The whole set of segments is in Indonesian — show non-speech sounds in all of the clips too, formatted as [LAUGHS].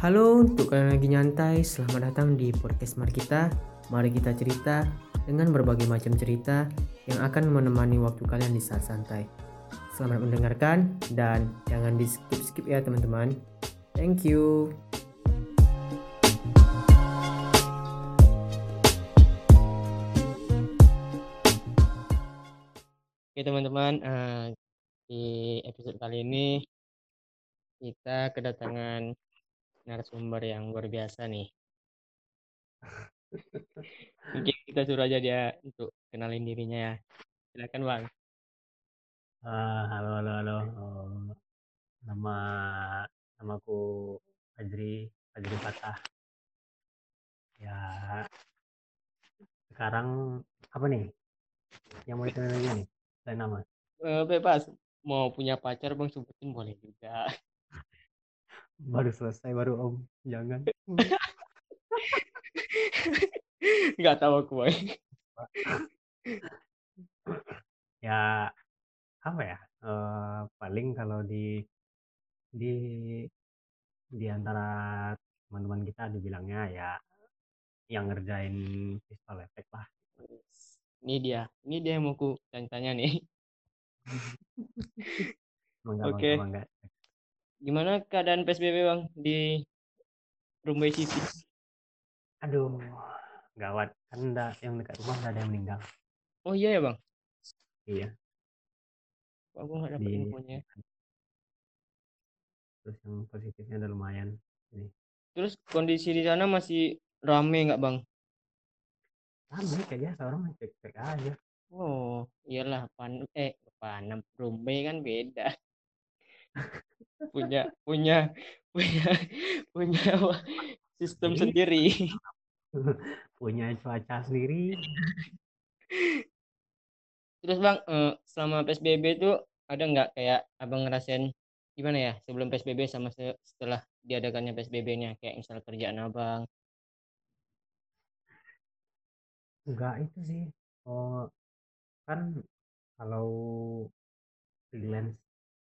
Halo untuk kalian lagi nyantai, selamat datang di podcast Mari Kita. Mari kita cerita dengan berbagai macam cerita yang akan menemani waktu kalian di saat santai. Selamat mendengarkan dan jangan di skip-skip ya teman-teman. Thank you. Oke teman-teman, uh, di episode kali ini kita kedatangan narasumber yang luar biasa nih. [LAUGHS] Mungkin kita suruh aja dia untuk kenalin dirinya ya. Silakan bang. Uh, halo halo halo. Uh, nama namaku Fajri Fajri Fatah. Ya sekarang apa nih? Yang mau dikenal lagi nih? Selain nama? Uh, bebas. Mau punya pacar bang sebutin boleh juga baru selesai baru om jangan. Nggak tahu aku boy. [LAUGHS] Ya apa ya uh, paling kalau di di di antara teman-teman kita dibilangnya ya yang ngerjain pistol efek lah. Ini dia ini dia yang mau ku tanya nih. [LAUGHS] Oke. okay gimana keadaan PSBB bang di Rumbai City? Aduh, gawat. Kan enggak, yang dekat rumah nggak ada yang meninggal. Oh iya ya bang? Iya. Aku nggak dapat infonya. Terus yang positifnya ada lumayan. Nih. Terus kondisi di sana masih rame nggak bang? Rame kayaknya seorang cek-cek aja. Oh, iyalah pan eh panam Rumbai kan beda. [LAUGHS] punya punya [LAUGHS] punya punya sistem sendiri. [LAUGHS] punya cuaca sendiri. Terus bang eh, selama psbb itu ada nggak kayak abang ngerasain gimana ya sebelum psbb sama setelah diadakannya psbb-nya kayak misal kerjaan abang. Enggak itu sih. Oh kan kalau freelance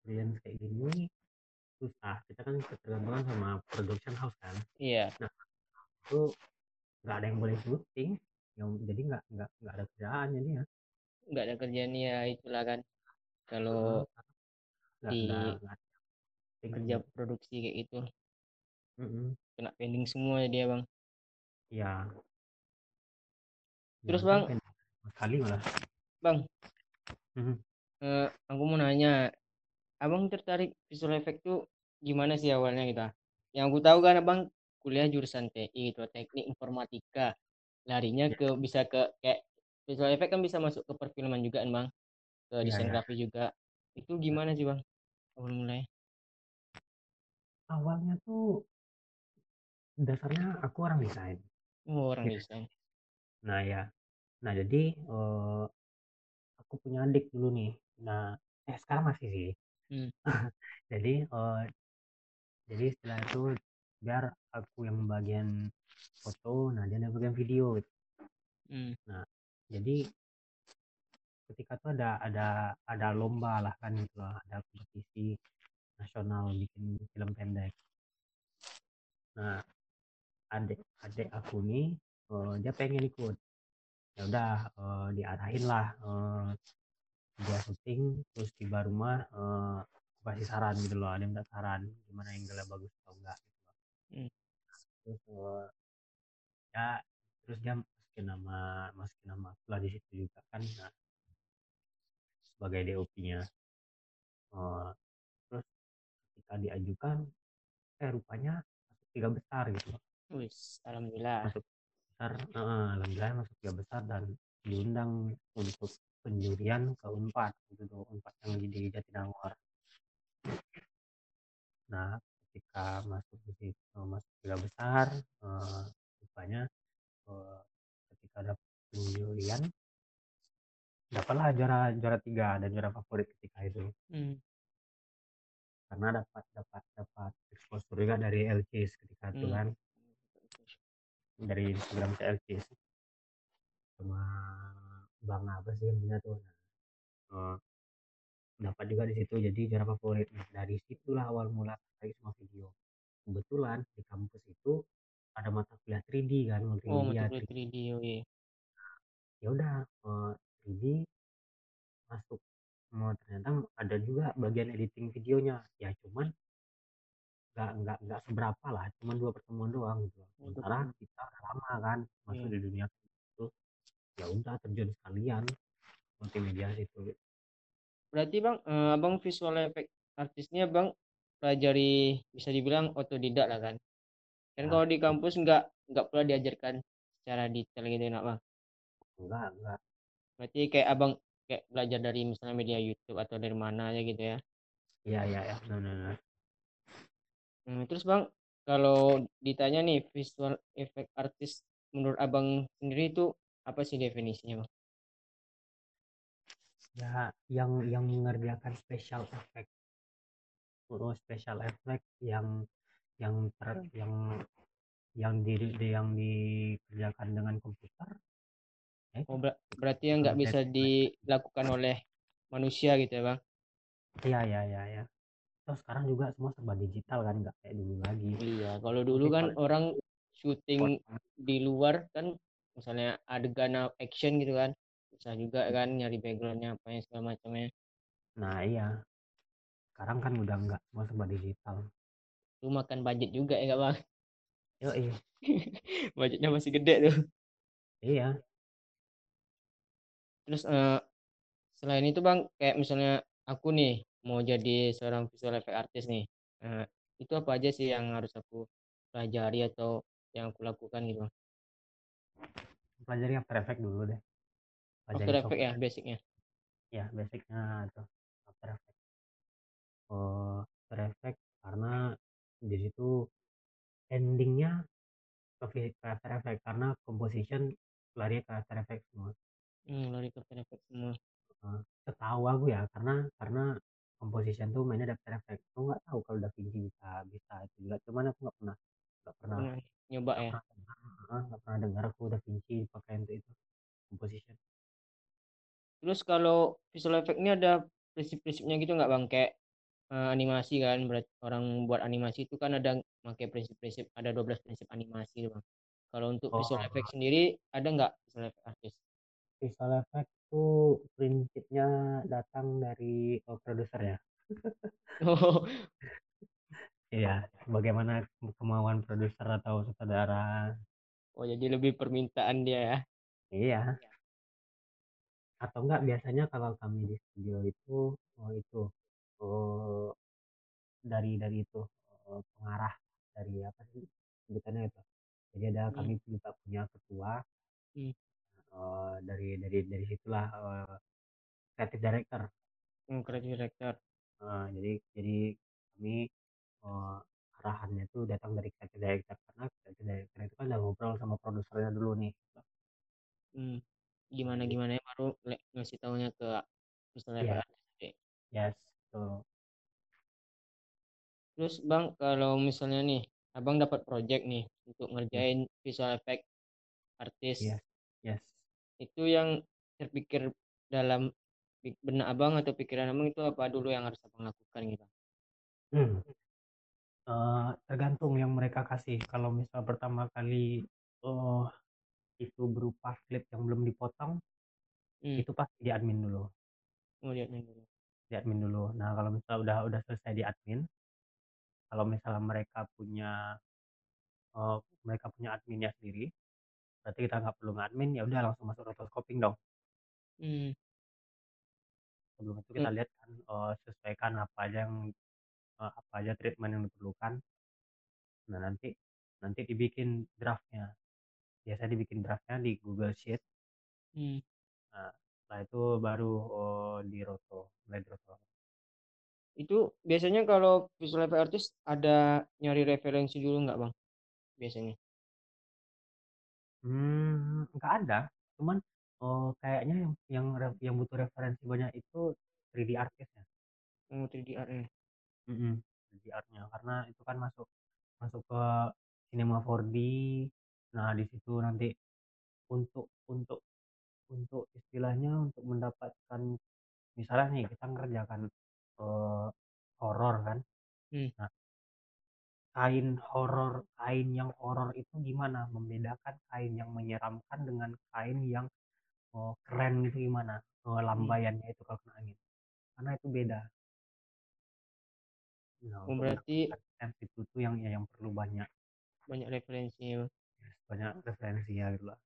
freelance kayak gini susah kita kan ketergantungan sama production house kan. Iya. Nah itu nggak ada yang boleh syuting yang jadi nggak nggak nggak ada kerjaan jadi ya nggak ada kerjaan ya itulah kan. Kalau uh, di gak, kerja produksi kayak gitu. Mm -hmm. kena pending semua ya dia bang iya terus ya, bang? kali malah. Bang? Mm -hmm. uh, aku mau nanya abang tertarik visual effect tuh gimana sih awalnya kita? Yang aku tahu kan abang kuliah jurusan TI itu teknik informatika. Larinya ke bisa ke kayak visual effect kan bisa masuk ke perfilman juga kan bang, ke ya, desain ya. grafis juga. Itu gimana sih bang awal mulai? Awalnya tuh dasarnya aku orang desain. Oh orang ya. desain. Nah ya, nah jadi uh, aku punya adik dulu nih. Nah eh sekarang masih sih Hmm. [LAUGHS] Jadi, uh, jadi setelah itu biar aku yang bagian foto, nah dia yang bagian video gitu. Hmm. Nah, jadi ketika itu ada ada ada lomba lah kan gitu lah, ada kompetisi nasional bikin film pendek. Nah, adik adik aku nih, uh, dia pengen ikut. Ya udah, uh, diarahin lah, uh, dia syuting terus tiba rumah uh, kasih saran gitu loh ada yang minta saran gimana yang gak bagus atau enggak gitu loh. Hmm. terus uh, ya terus dia masukin nama masukin nama setelah di situ juga kan nah, sebagai DOP-nya uh, eh, terus ketika diajukan eh rupanya masuk tiga besar gitu loh. Wis, alhamdulillah. Masuk besar uh, alhamdulillah masuk tiga besar dan diundang untuk penjurian ke Unpad gitu tuh Unpad yang di Jatinangor nah ketika masuk di situ masuk tiga besar eh, rupanya eh, ketika ada penjurian dapatlah juara juara tiga dan juara favorit ketika itu hmm. karena dapat dapat dapat exposure juga dari LCS ketika hmm. itu kan dari Instagram ke LCS sama bang apa sih yang punya tuh? Nah, uh, dapat juga di situ. Jadi juara favorit nah, dari situlah awal mula tertarik sama video. Kebetulan di kampus itu ada mata kuliah 3D kan oh mata multimedia kuliah 3D oh iya. Ya udah eh, 3D masuk. Mau ternyata ada juga bagian editing videonya. Ya cuman nggak nggak nggak seberapa lah cuman dua pertemuan doang gitu. Sementara kita lama kan masuk Iya. di dunia itu ya udah terjun sekalian multimedia itu. Berarti bang eh, abang visual effect artisnya bang pelajari bisa dibilang otodidak lah kan? Kan ya. kalau di kampus nggak nggak pula diajarkan secara detail gitu nak bang? Enggak enggak berarti kayak abang kayak belajar dari misalnya media YouTube atau dari mana aja gitu ya? Iya iya ya benar benar Hmm, terus bang kalau ditanya nih visual effect artist menurut abang sendiri itu apa sih definisinya bang? Ya yang yang mengerjakan special effect. Oh, special effect yang yang ter, yang yang di, di- yang dikerjakan dengan komputer. Itu oh ber- berarti yang nggak bisa dilakukan oleh manusia gitu ya bang? Iya iya iya ya terus sekarang juga semua serba digital kan nggak kayak dulu lagi. Iya kalau dulu Mungkin kan orang syuting di luar kan misalnya adegan action gitu kan bisa juga kan nyari backgroundnya apa yang segala macamnya. Nah iya. Sekarang kan udah nggak semua serba digital. Itu makan budget juga ya nggak bang? Yo iya [LAUGHS] budgetnya masih gede tuh. Iya. Terus eh, selain itu bang kayak misalnya aku nih mau jadi seorang visual effect artist nih eh, itu apa aja sih yang harus aku pelajari atau yang aku lakukan gitu bang pelajari After Effects dulu deh. Pelajari After Effect ya basicnya? Ya basicnya tuh After Effects. Oh After Effects karena di situ endingnya ke After Effects karena composition lari ke After Effects semua. Hmm, lari ke After Effect semua. Setahu aku ya karena karena composition tuh mainnya After Effects. Aku nggak tahu kalau DaVinci bisa bisa itu juga cuman aku nggak pernah nggak pernah nyoba nggak ya? ah, nggak pernah dengar aku DaVinci pakai untuk itu composition terus kalau visual effect ini ada prinsip-prinsipnya gitu nggak bang? Kayak eh, animasi kan berarti orang buat animasi itu kan ada pakai prinsip-prinsip ada 12 prinsip animasi bang. Kalau untuk visual Oh. effect sendiri ada nggak visual effect artist visual effect itu prinsipnya datang dari oh, produser ya. [LAUGHS] Oh iya bagaimana kemauan produser atau sutradara oh jadi lebih permintaan dia ya? Iya. Atau enggak biasanya kalau kami di studio itu oh itu oh, dari dari itu oh, pengarah dari apa sih sebutannya itu? Jadi ada Hmm. kami juga punya ketua. Hmm. eh, dari dari dari situlah eh, creative director. Hmm, creative director. Eh, jadi jadi kami eh, arahannya tuh datang dari creative director karena creative director itu kan udah ngobrol sama produsernya dulu nih hmm. gimana Jadi, gimana ya baru le- ngasih taunya ke visual Iya. Oke. yes terus bang kalau misalnya nih abang dapat project nih untuk ngerjain visual effect artis yes yes itu yang terpikir dalam pik- benak abang atau pikiran abang itu apa dulu yang harus abang lakukan gitu Hmm. Eh, tergantung yang mereka kasih kalau misal pertama kali oh itu berupa klip yang belum dipotong hmm. itu pasti di admin dulu mau lihat nih dulu di admin dulu nah kalau misal udah udah selesai di admin kalau misalnya mereka punya eh, mereka punya adminnya sendiri berarti kita nggak perlu ngadmin ya udah langsung masuk rotoscoping dong hmm. sebelum itu kita Hmm. lihat kan eh, sesuaikan apa aja yang eh, apa aja treatment yang diperlukan. Nah nanti nanti dibikin draftnya. Biasa dibikin draftnya di Google Sheet. Hmm. nah setelah itu baru oh, di roto mulai di roto. Itu biasanya kalau visual effect artist ada nyari referensi dulu nggak bang? Biasanya. Hmm nggak ada. Cuman oh, kayaknya yang yang re- yang butuh referensi banyak itu 3D artist ya mau 3D art Mm-mm, 3D art-nya karena itu kan masuk masuk ke Cinema 4D nah di situ nanti untuk untuk untuk istilahnya untuk mendapatkan misalnya nih kita ngerjakan eh, horor kan. Hmm. nah kain horor kain yang horor itu gimana? Membedakan kain yang menyeramkan dengan kain yang oh, keren itu gimana? Oh, lambaiannya itu kalau kena angin. Karena itu beda nah, untuk berarti itu tuh yang ya, yang perlu banyak banyak referensinya. Bang. banyak referensi ya gitu lah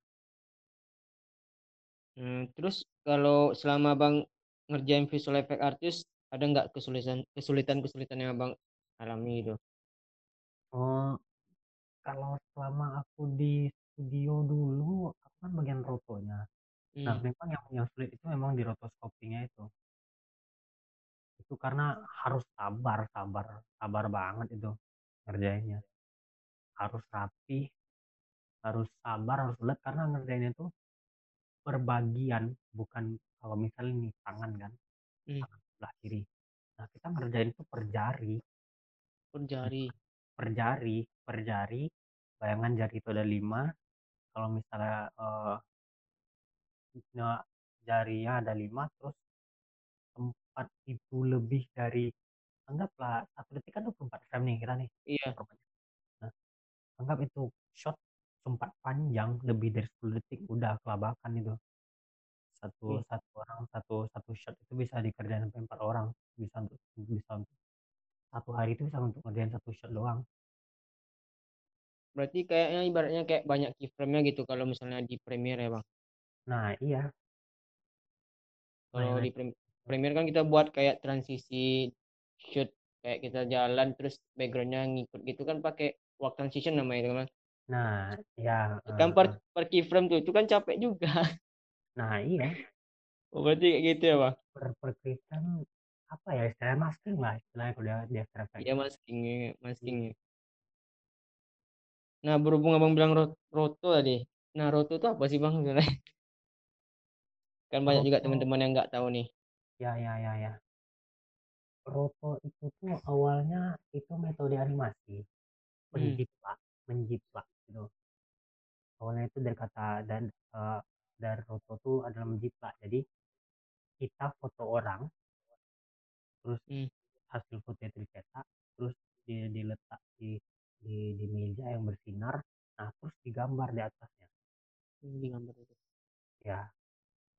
Hmm, terus kalau selama Bang ngerjain visual effect artist, ada nggak kesulitan kesulitan kesulitan yang Abang alami gitu? oh kalau selama aku di studio dulu aku kan bagian rotonya nah Hmm, memang yang yang sulit itu memang di rotoskopinya itu itu karena harus sabar sabar sabar banget itu ngerjainnya. Harus rapi harus sabar harus lihat karena ngerjainnya itu perbagian bukan kalau misalnya nih tangan kan hmm, tangan sebelah kiri. Nah kita ngerjain itu per jari. Per jari. per jari per jari bayangan jari itu ada lima. Kalau misalnya nah, jarinya ada lima terus tempat itu lebih dari anggaplah satu detik kan 24 frame nih kita nih Iya, nah, anggap itu shot sempat panjang lebih dari 10 detik udah kelabakan itu. Satu Ih, satu orang satu satu shot itu bisa dikerjain sampai empat orang bisa untuk bisa untuk satu hari itu bisa untuk ngerjain satu shot doang. Berarti kayaknya ibaratnya kayak banyak keyframe-nya gitu kalau misalnya di Premiere ya Bang. nah iya. Kalau banyak di Prem- Premiere kan kita buat kayak transisi shoot kayak kita jalan terus backgroundnya ngikut gitu kan pakai walk transition namanya itu kan. nah ya Kan eh, per, per keyframe tuh itu kan capek juga. nah iya Oh, berarti kayak gitu ya Bang. per perkritan apa ya istilah masking lah istilahnya kalau dia di After Effects Iya masking, masking. Nah, berhubung Abang bilang ro- roto tadi. Nah, roto itu apa sih Bang sebenarnya? Kan banyak juga Roto teman-teman yang nggak tahu nih. Ya ya ya ya. Roto itu tuh awalnya itu metode animasi Hmm, penjiplak menjiplak gitu. Awalnya itu dari kata dan eh, dari Roto tuh adalah menjiplak. Jadi kita foto orang terus hmm, hasil foto itu dicetak terus di, diletak di, di di meja yang bersinar nah terus digambar di atasnya. Hmm, di gambar itu. ya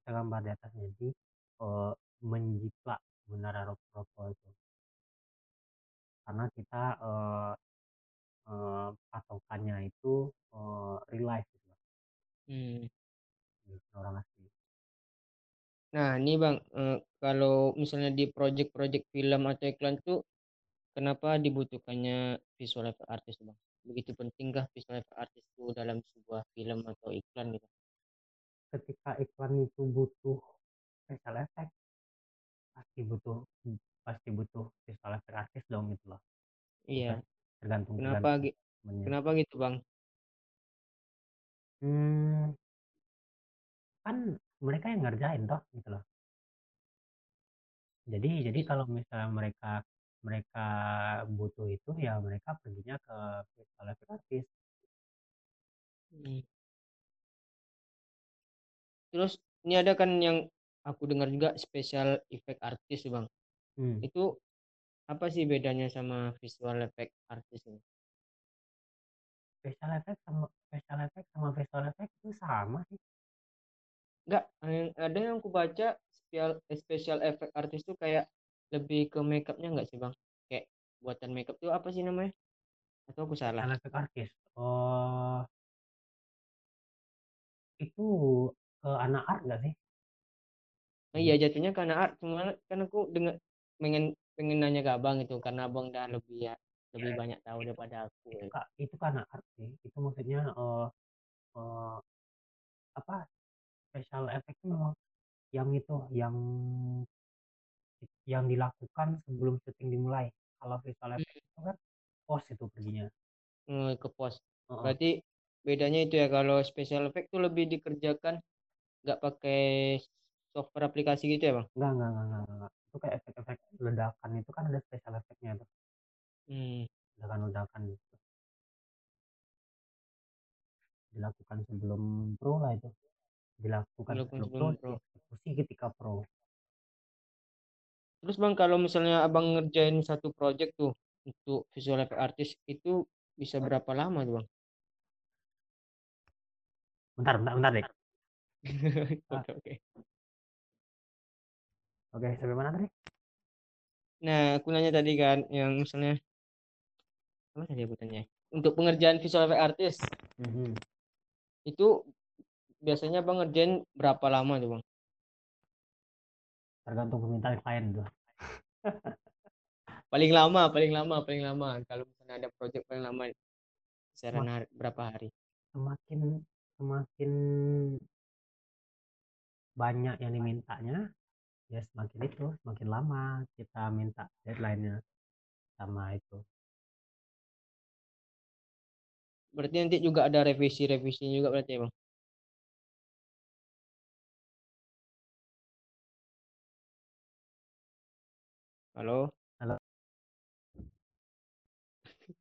kita gambar di atasnya. Jadi eh, menjiplak benar Roto itu karena kita eh, eh, patokannya itu eh, real life gitu Hmm. bukan orang asli. Nah, ini Bang, eh, kalau misalnya di project-project film atau iklan tuh kenapa dibutuhkannya visual effect artist Bang? Begitu pentingkah visual effect artist itu dalam sebuah film atau iklan gitu? Ketika iklan itu butuh special effect, pasti butuh pasti butuh visual effect artist dong gitu loh. Iya. Tergantung Kenapa tergantung temennya. kenapa gitu Bang? Hmm, kan mereka yang ngerjain toh gitu loh. Jadi jadi kalau misalnya mereka mereka butuh itu ya mereka perginya ke visual effect artist. Hmm. Terus ini ada kan yang aku dengar juga special effect artist Bang. Hmm. Itu apa sih bedanya sama visual effect artist ini? Special effect sama special effect sama visual effect itu sama sih. Enggak, yang- ada yang aku baca special special effect artist tuh kayak lebih ke makeupnya enggak sih Bang? Kayak buatan makeup tuh apa sih namanya? Atau aku salah? Special effect artist. Oh, itu ke anak art gak sih? Nah, iya jatuhnya karena art, cuma kan aku dengar pengen pengen nanya ke Abang itu karena Abang udah lebih ya lebih Ya, banyak tahu itu daripada aku. itu ya. kak itu anak art sih. Itu maksudnya eh eh, apa special effect itu memang yang itu yang yang dilakukan sebelum syuting dimulai. Kalau visual effect itu kan post itu perginya. Hmm, ke pos. Heeh. Berarti bedanya itu ya kalau special effect tuh lebih dikerjakan nggak pakai software aplikasi gitu ya Bang? Enggak, enggak, enggak, enggak, enggak. Itu kayak efek-efek ledakan itu kan ada special effectnya tuh. Hmm, Ledakan-ledakan gitu. Dilakukan sebelum pro lah itu. Dilakukan sebelum pro, sebelum pro. dieksekusi ketika pro. Terus Bang kalau misalnya Abang ngerjain satu project tuh untuk visual effect artist itu bisa berapa lama tuh bang? Bentar, bentar, bentar, Dek. [LAUGHS] oke, oke. Oke, sampai mana tadi? Nah, aku nanya tadi kan, yang misalnya, apa tadi aku tanya? Untuk pengerjaan visual effect artist, Mhm. itu biasanya bang ngerjain berapa lama tuh bang? Tergantung permintaan klien tuh. Paling lama, paling lama, paling lama. Kalau misalnya ada project paling lama, kisaran hari, berapa hari? Semakin semakin banyak yang dimintanya, ya semakin itu, semakin lama kita minta deadline-nya sama itu. Berarti nanti juga ada revisi-revisi juga berarti ya bang? Halo? Halo. [LAUGHS]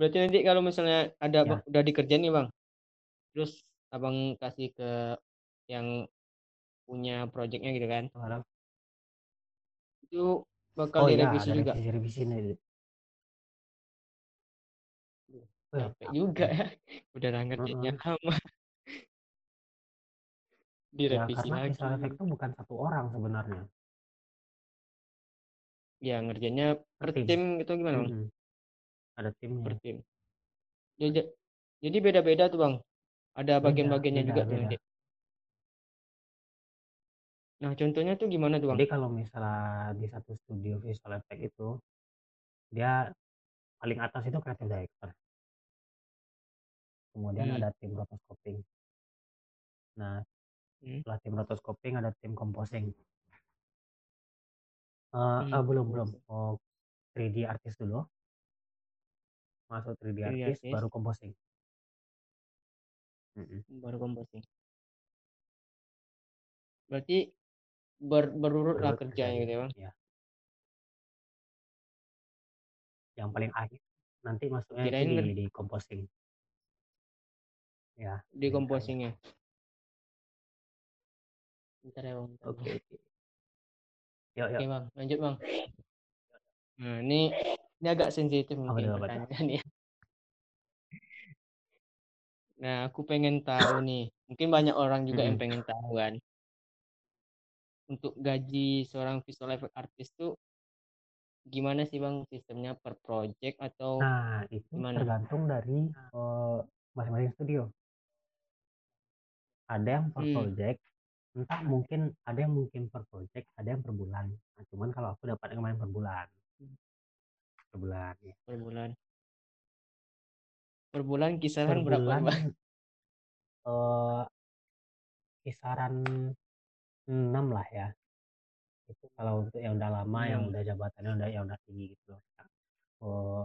Berarti nanti kalau misalnya ada Ya. udah dikerjain nih bang, terus abang kasih ke yang punya projectnya gitu kan? Halo. Itu bakal Oh iya, direvisi ada juga. revisi-revisi nih. Capek juga ya. Udah ngerjainnya lama. [LAUGHS] Ya, Direvisi karena lagi. effect itu bukan satu orang sebenarnya. Ya ngerjainnya per tim. tim itu gimana bang? Ada timnya. Per tim. Jadi, jadi beda-beda tuh bang. Ada bagian-bagiannya juga tuh beda. nanti. Nah contohnya tuh gimana tuh bang? Jadi kalau misalnya di satu studio visual effect itu, dia paling atas itu creative director. Kemudian Hmm. ada tim rotoscoping. Nah, Hmm. setelah tim rotoscoping ada tim composing. Uh, Hmm. uh, belum belum. Oh, 3D artist dulu. Masuk 3D, 3D artist, baru composing. Mm-mm. Baru composing. Berarti ber, berurut lah Berurut kerjanya kerjanya, gitu ya bang? Ya. Yang paling akhir nanti masuknya Kirain di, di composing. Ya. di paling composingnya. Bentar ya bang. terakhir. Oke, oke. Yuk, yuk. Oke bang, lanjut bang. Nah ini ini agak sensitif mungkin tuh? pertanyaan ya. Nah aku pengen tahu nih, mungkin banyak orang juga yang pengen tahu kan. Untuk gaji seorang visual effect artist tuh gimana sih bang sistemnya per project atau Nah, itu gimana? tergantung dari eh, masing-masing studio. Ada yang per Hmm. project, entah mungkin ada yang mungkin per project, ada yang per bulan. Nah, cuman kalau aku dapat kemarin per bulan. Per bulan. ya. Per bulan. Per bulan Per kisaran berapa bulan bang? eh, kisaran 6 lah ya. Itu kalau untuk yang udah lama, yang Enam. udah jabatannya udah yang udah tinggi gitu loh. Oh,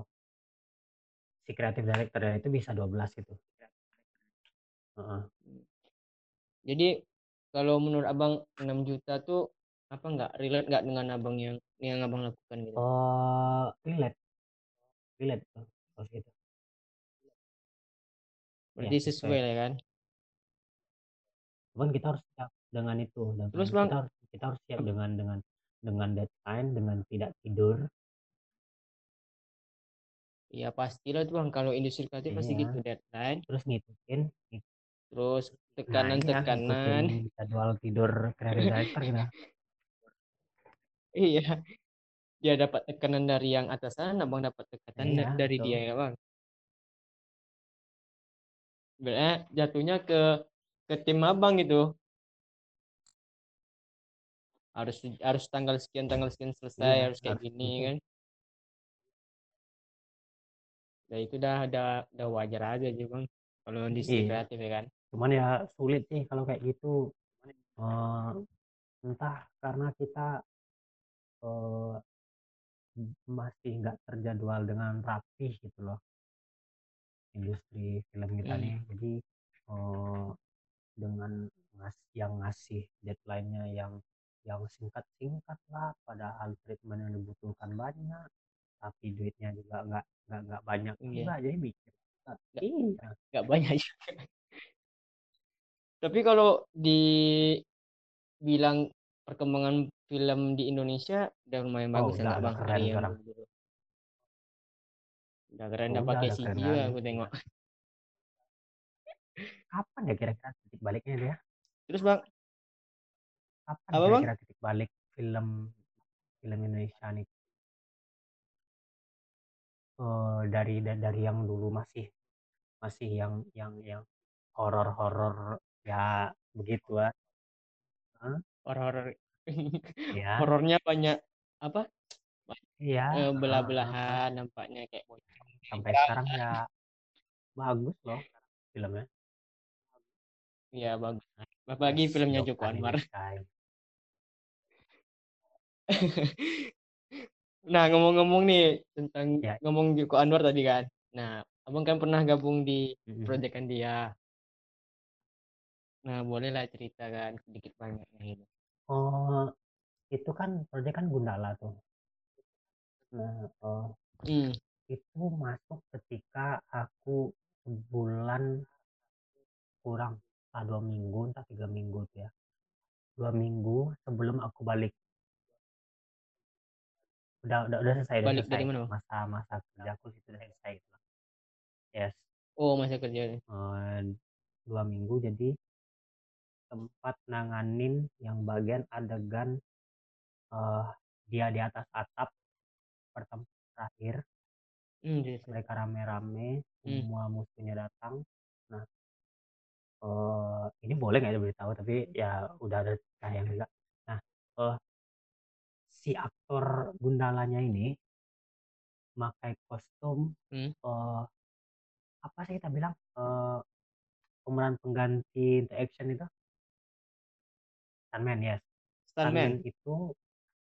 si creative director itu bisa 12 gitu. Heeh. Jadi kalau menurut abang 6 juta tuh apa nggak relate nggak dengan abang yang yang abang lakukan gitu? Oh, relate. Relate tuh. Terus gitu. Berarti Ya, sesuai lah ya kan? cuman kita harus siap dengan itu dengan Terus, Bang? kita harus kita harus siap dengan dengan dengan deadline dengan tidak tidur Iya pastilah tuh bang kalau industri kreatif pasti Iya. gitu deadline, terus ngikutin terus nah iya tekanan-tekanan. ngikutin jadwal tidur creative [LAUGHS] director gitu Iya. Dia dapat tekanan dari yang atasan, abang dapat tekanan Iya, dari betul. dia ya bang. Berarti jatuhnya ke ke tim abang gitu. Harus harus tanggal sekian tanggal sekian selesai Iya, harus kayak harus gini gitu. kan. Ya itu dah ada udah wajar aja aja bang. Kalau industri Iya. kreatif ya kan. cuman ya sulit sih kalau kayak gitu Eh, entah karena kita eh, masih nggak terjadwal dengan rapih gitu loh industri film kita Hmm. nih jadi eh, dengan ngas yang ngasih deadline-nya yang yang singkat-singkat lah padahal treatment yang dibutuhkan banyak tapi duitnya juga nggak nggak nggak banyak Iya. juga jadi mikir Nggak- iya Nggak banyak [LAUGHS] juga. Tapi kalau dibilang perkembangan film di Indonesia udah lumayan Oh, bagus ya udah, udah bang keren sekarang. dulu. udah keren udah, udah pakai udah CG keren juga banget. aku tengok kapan ya kira-kira titik baliknya dia terus bang Apa, Bang? kira-kira titik balik film film Indonesia nih Eh, dari da- dari yang dulu masih masih yang yang yang horor-horor ya begitu ah Hah? horor [LAUGHS] ya horornya banyak apa iya eh, ah, ah, ah. belah-belahan nampaknya kayak pocong sampai sekarang ya bagus loh filmnya Iya bagus apalagi Yes, filmnya Joko Anwar. [LAUGHS] nah ngomong-ngomong nih tentang Ya. ngomong Joko Anwar tadi kan. Nah abang kan pernah gabung di proyekan dia nah bolehlah cerita kan sedikit banyak gitu oh itu kan proyek kan Gundala tuh. Nah oh, hmm. itu masuk ketika aku bulan kurang entah dua minggu entah tiga minggu tuh ya. Dua minggu sebelum aku balik udah udah udah selesai udah Balik selesai dari mana, Bang? masa masa kerjaku sih udah selesai gitu. yes oh masa kerja Eh, dua minggu jadi tempat nanganin yang bagian adegan eh dia di atas atap pertemuan terakhir hmm, gitu. mereka rame-rame Hmm. semua musuhnya datang nah eh ini boleh nggak diberitahu tapi ya udah ada tayang juga nah eh si aktor Gundalanya ini pakai kostum Hmm. eh apa sih kita bilang eh pemeran pengganti The Action itu Stuntman yes stuntman Stuntman itu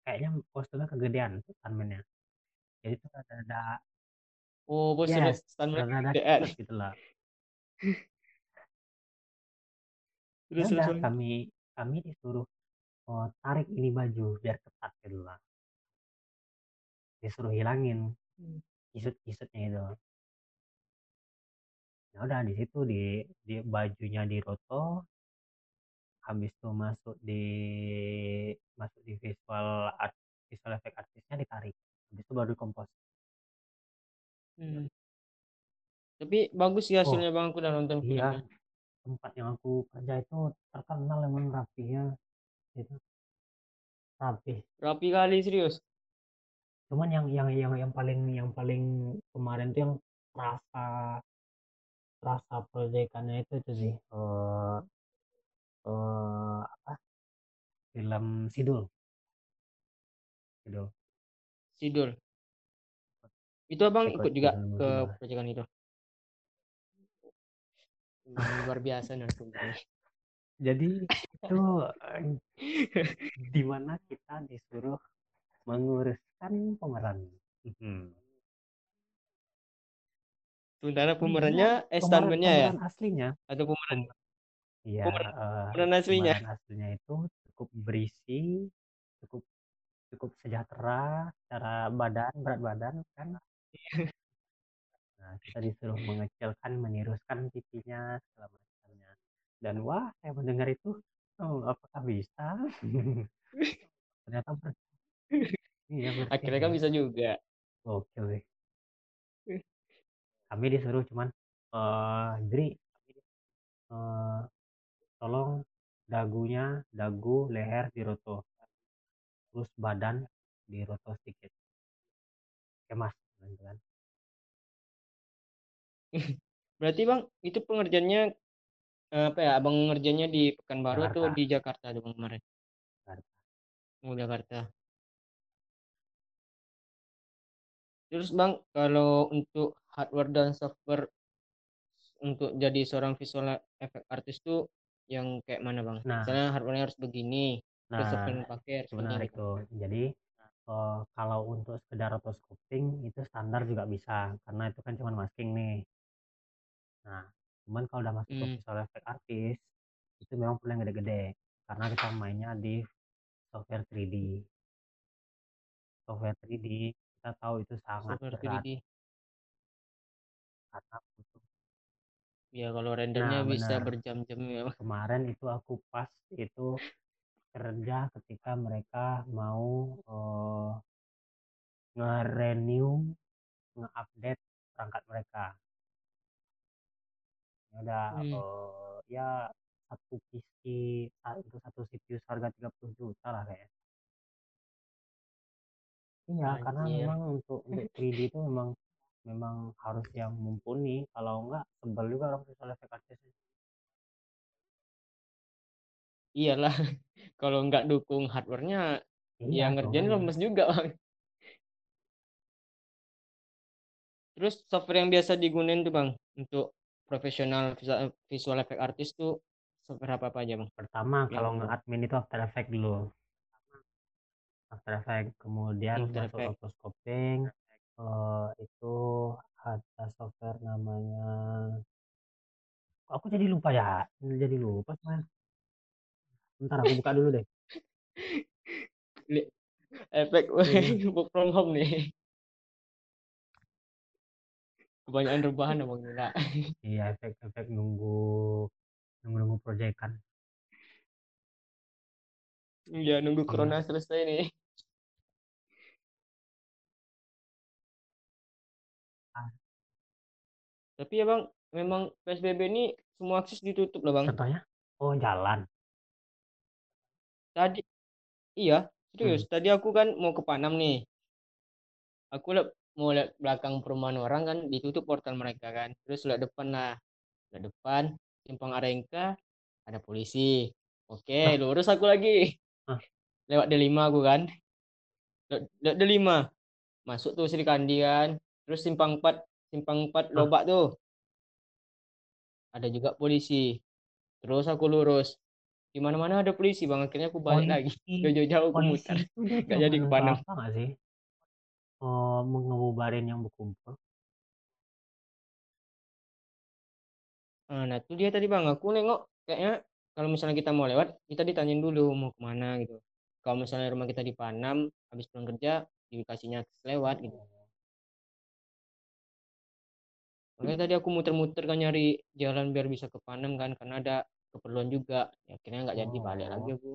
kayaknya kostumnya kegedean Stuntman-nya jadi itu ada ada oh bos sudah yes stuntman kegedean. cepet gitu lah [LAUGHS] terus ya terus udah Bang. kami kami disuruh oh, tarik ini baju biar ketat gitu lah disuruh hilangin Hmm. kisut-kisutnya itu ya udah di situ di di bajunya di roto habis itu masuk di masuk di visual art visual effect artisnya ditarik habis itu baru kompos Hmm. tapi bagus sih hasilnya bang aku udah nonton iya. filmnya tempat yang aku kerja itu terkenal emang rapinya itu. Rapi. Rapi kali serius? Cuman yang yang yang yang paling yang paling kemarin tuh yang rasa rasa proyekannya itu itu sih eh eh, apa? Film Sidul. Sidul. Sidul. Itu abang Ikut ikut juga ke proyekan itu? Luar biasa narasumbernya jadi itu eh, [LAUGHS] di mana kita disuruh menguruskan pemeran Hmm. sementara pemerannya eh stuntman-nya ya pemeran aslinya atau pemeran Iya, Pemeran- eh, pemeran aslinya pemeran aslinya itu cukup berisi, cukup cukup sejahtera secara badan, berat badan kan. Nah, kita disuruh mengecilkan, meniruskan pipinya segala macamnya. Dan wah, saya mendengar itu, oh, apakah bisa? [LAUGHS] Ternyata ber iya bersih akhirnya kan bisa juga Oke, weh. Kami disuruh cuman, eh Dri, eh, tolong dagunya, dagu, leher diroto. Terus badan diroto sedikit. Oke mas, gitu kan. [LAUGHS] berarti bang itu pengerjaannya eh, apa ya abang ngerjainnya di Pekanbaru atau Jakarta. di Jakarta tuh bang kemarin Jakarta. oh Jakarta terus bang kalau untuk hardware dan software untuk jadi seorang visual effect artist tuh yang kayak mana bang Nah. misalnya hardware harus begini terus Nah, software yang pakai harus itu begini menarik gitu. tuh. Jadi eh, kalau untuk sekedar rotoscoping itu standar juga bisa karena itu kan cuma masking nih. Nah, cuman kalau udah masuk ke Hmm. visual effect artist itu memang perlu yang gede-gede. Karena kita mainnya di software 3D. Software 3D kita tahu itu sangat software berat. 3D karena butuh ya kalau rendernya Nah, bisa berjam-jam ya kemarin itu aku pas itu kerja ketika mereka mau eh, nge-renew nge-update perangkat mereka ya udah hmm. uh, ya satu PC untuk satu CPU harga 30 juta lah kayak. Iya karena memang untuk untuk [LAUGHS] 3D itu memang memang harus yang mumpuni. Kalau enggak sebel juga orang visual effect artist iyalah [LAUGHS] kalau nggak dukung hardwarenya iya, ya ngerjain lemes juga bang. Terus software yang biasa digunain tuh bang untuk profesional visual effect artist tuh software apa aja bang? Pertama yang kalau nge-admin itu After Effects dulu. After Effects kemudian After masuk Effect. rotoscoping uh, itu ada software namanya aku jadi lupa ya jadi lupa mas. Ntar aku buka dulu deh. [LAUGHS] Efek iya. [LAUGHS] work from home nih kebanyakan rebahan abang gila [LAUGHS] iya efek-efek nunggu nunggu nunggu proyekan iya nunggu iya. corona selesai nih. Ah. tapi ya bang memang psbb ini semua akses ditutup lah bang. Contohnya? Oh jalan. Tadi iya serius. Hmm. tadi aku kan mau ke Panam nih. Aku mau lihat belakang perumahan orang kan ditutup portal mereka kan. Terus lihat depan lah. Lihat depan simpang Arengka ada polisi. Oke lurus aku lagi. Hah? lewat D5 aku kan. Lewat D5 masuk tuh Sri Kandi kan. Terus simpang 4 simpang 4 lobak tuh. Ada juga polisi. Terus aku lurus. Di mana-mana ada polisi bang. Akhirnya aku balik lagi. [LAUGHS] Jauh-jauh aku muter. Gak jadi ke oh, ngebubarin yang berkumpul. Nah, nah itu dia tadi bang. Aku nengok kayaknya kalau misalnya kita mau lewat kita ditanyain dulu mau ke mana gitu. Kalau misalnya rumah kita di Panam habis pulang kerja dikasihnya lewat gitu. Makanya tadi aku muter-muter kan nyari jalan biar bisa ke Panam kan karena ada keperluan juga. Ya akhirnya nggak jadi balik oh. lagi aku.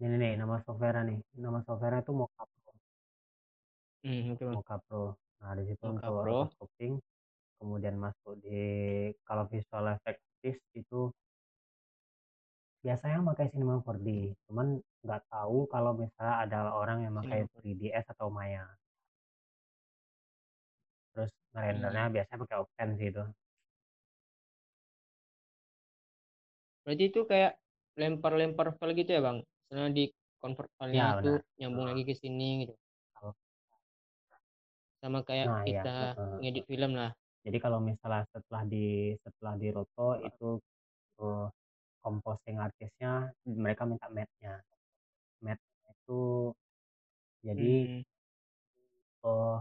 Ini nih nama software nih. Nama software itu mau Pro hmm, okay, Mocha Pro nah di situ Mocha untuk Pro. kemudian masuk di kalau visual effects itu biasanya pakai Cinema 4D cuman nggak tahu kalau misalnya ada orang yang pakai 3ds atau Maya terus ngerendernya hmm. biasanya pakai Opten sih itu Berarti itu kayak lempar-lempar file gitu ya bang? Misalnya di convert filenya ya, itu benar. nyambung lagi ke sini gitu. Sama kayak nah, iya. kita ya. ngedit film lah. Jadi kalau misalnya setelah di setelah di roto itu uh, composing artisnya mereka minta matnya. Mat itu jadi hmm. uh,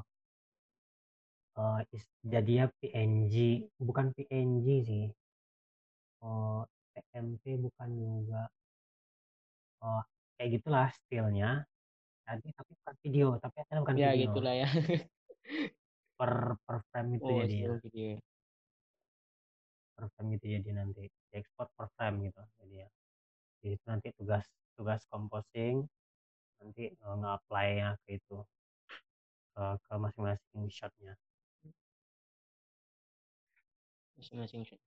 uh, jadi ya PNG bukan PNG sih. Uh, bukan juga oh kayak gitulah stylenya tadi tapi bukan video tapi bukan ya video gitulah ya [LAUGHS] per per frame itu oh, jadi ya. video. per frame gitu jadi nanti di export per frame gitu jadi ya jadi itu nanti tugas tugas composing nanti uh, nge-apply nya ke itu ke, ke masing-masing shotnya masing-masing shot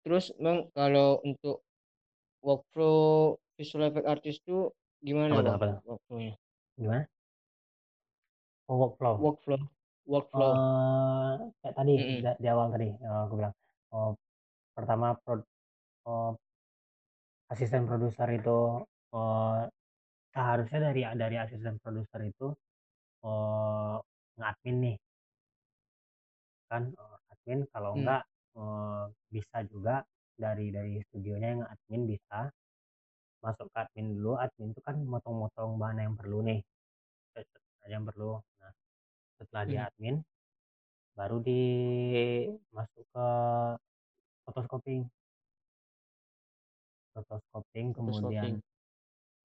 Terus Bang kalau untuk workflow visual effect artist itu gimana apa, Bang apa? workflow-nya? Gimana? Oh, workflow. Workflow. Workflow. Uh, kayak tadi mm -hmm. di, awal tadi uh, aku bilang uh, pertama pro, uh, asisten produser itu uh, seharusnya dari dari asisten produser itu uh, ngadmin nih kan uh, admin kalau hmm. enggak uh, bisa juga dari dari studionya yang admin bisa masuk ke admin dulu admin itu kan motong-motong bahan yang perlu nih yang perlu. Nah setelah hmm. di admin baru di masuk ke rotoscoping rotoscoping kemudian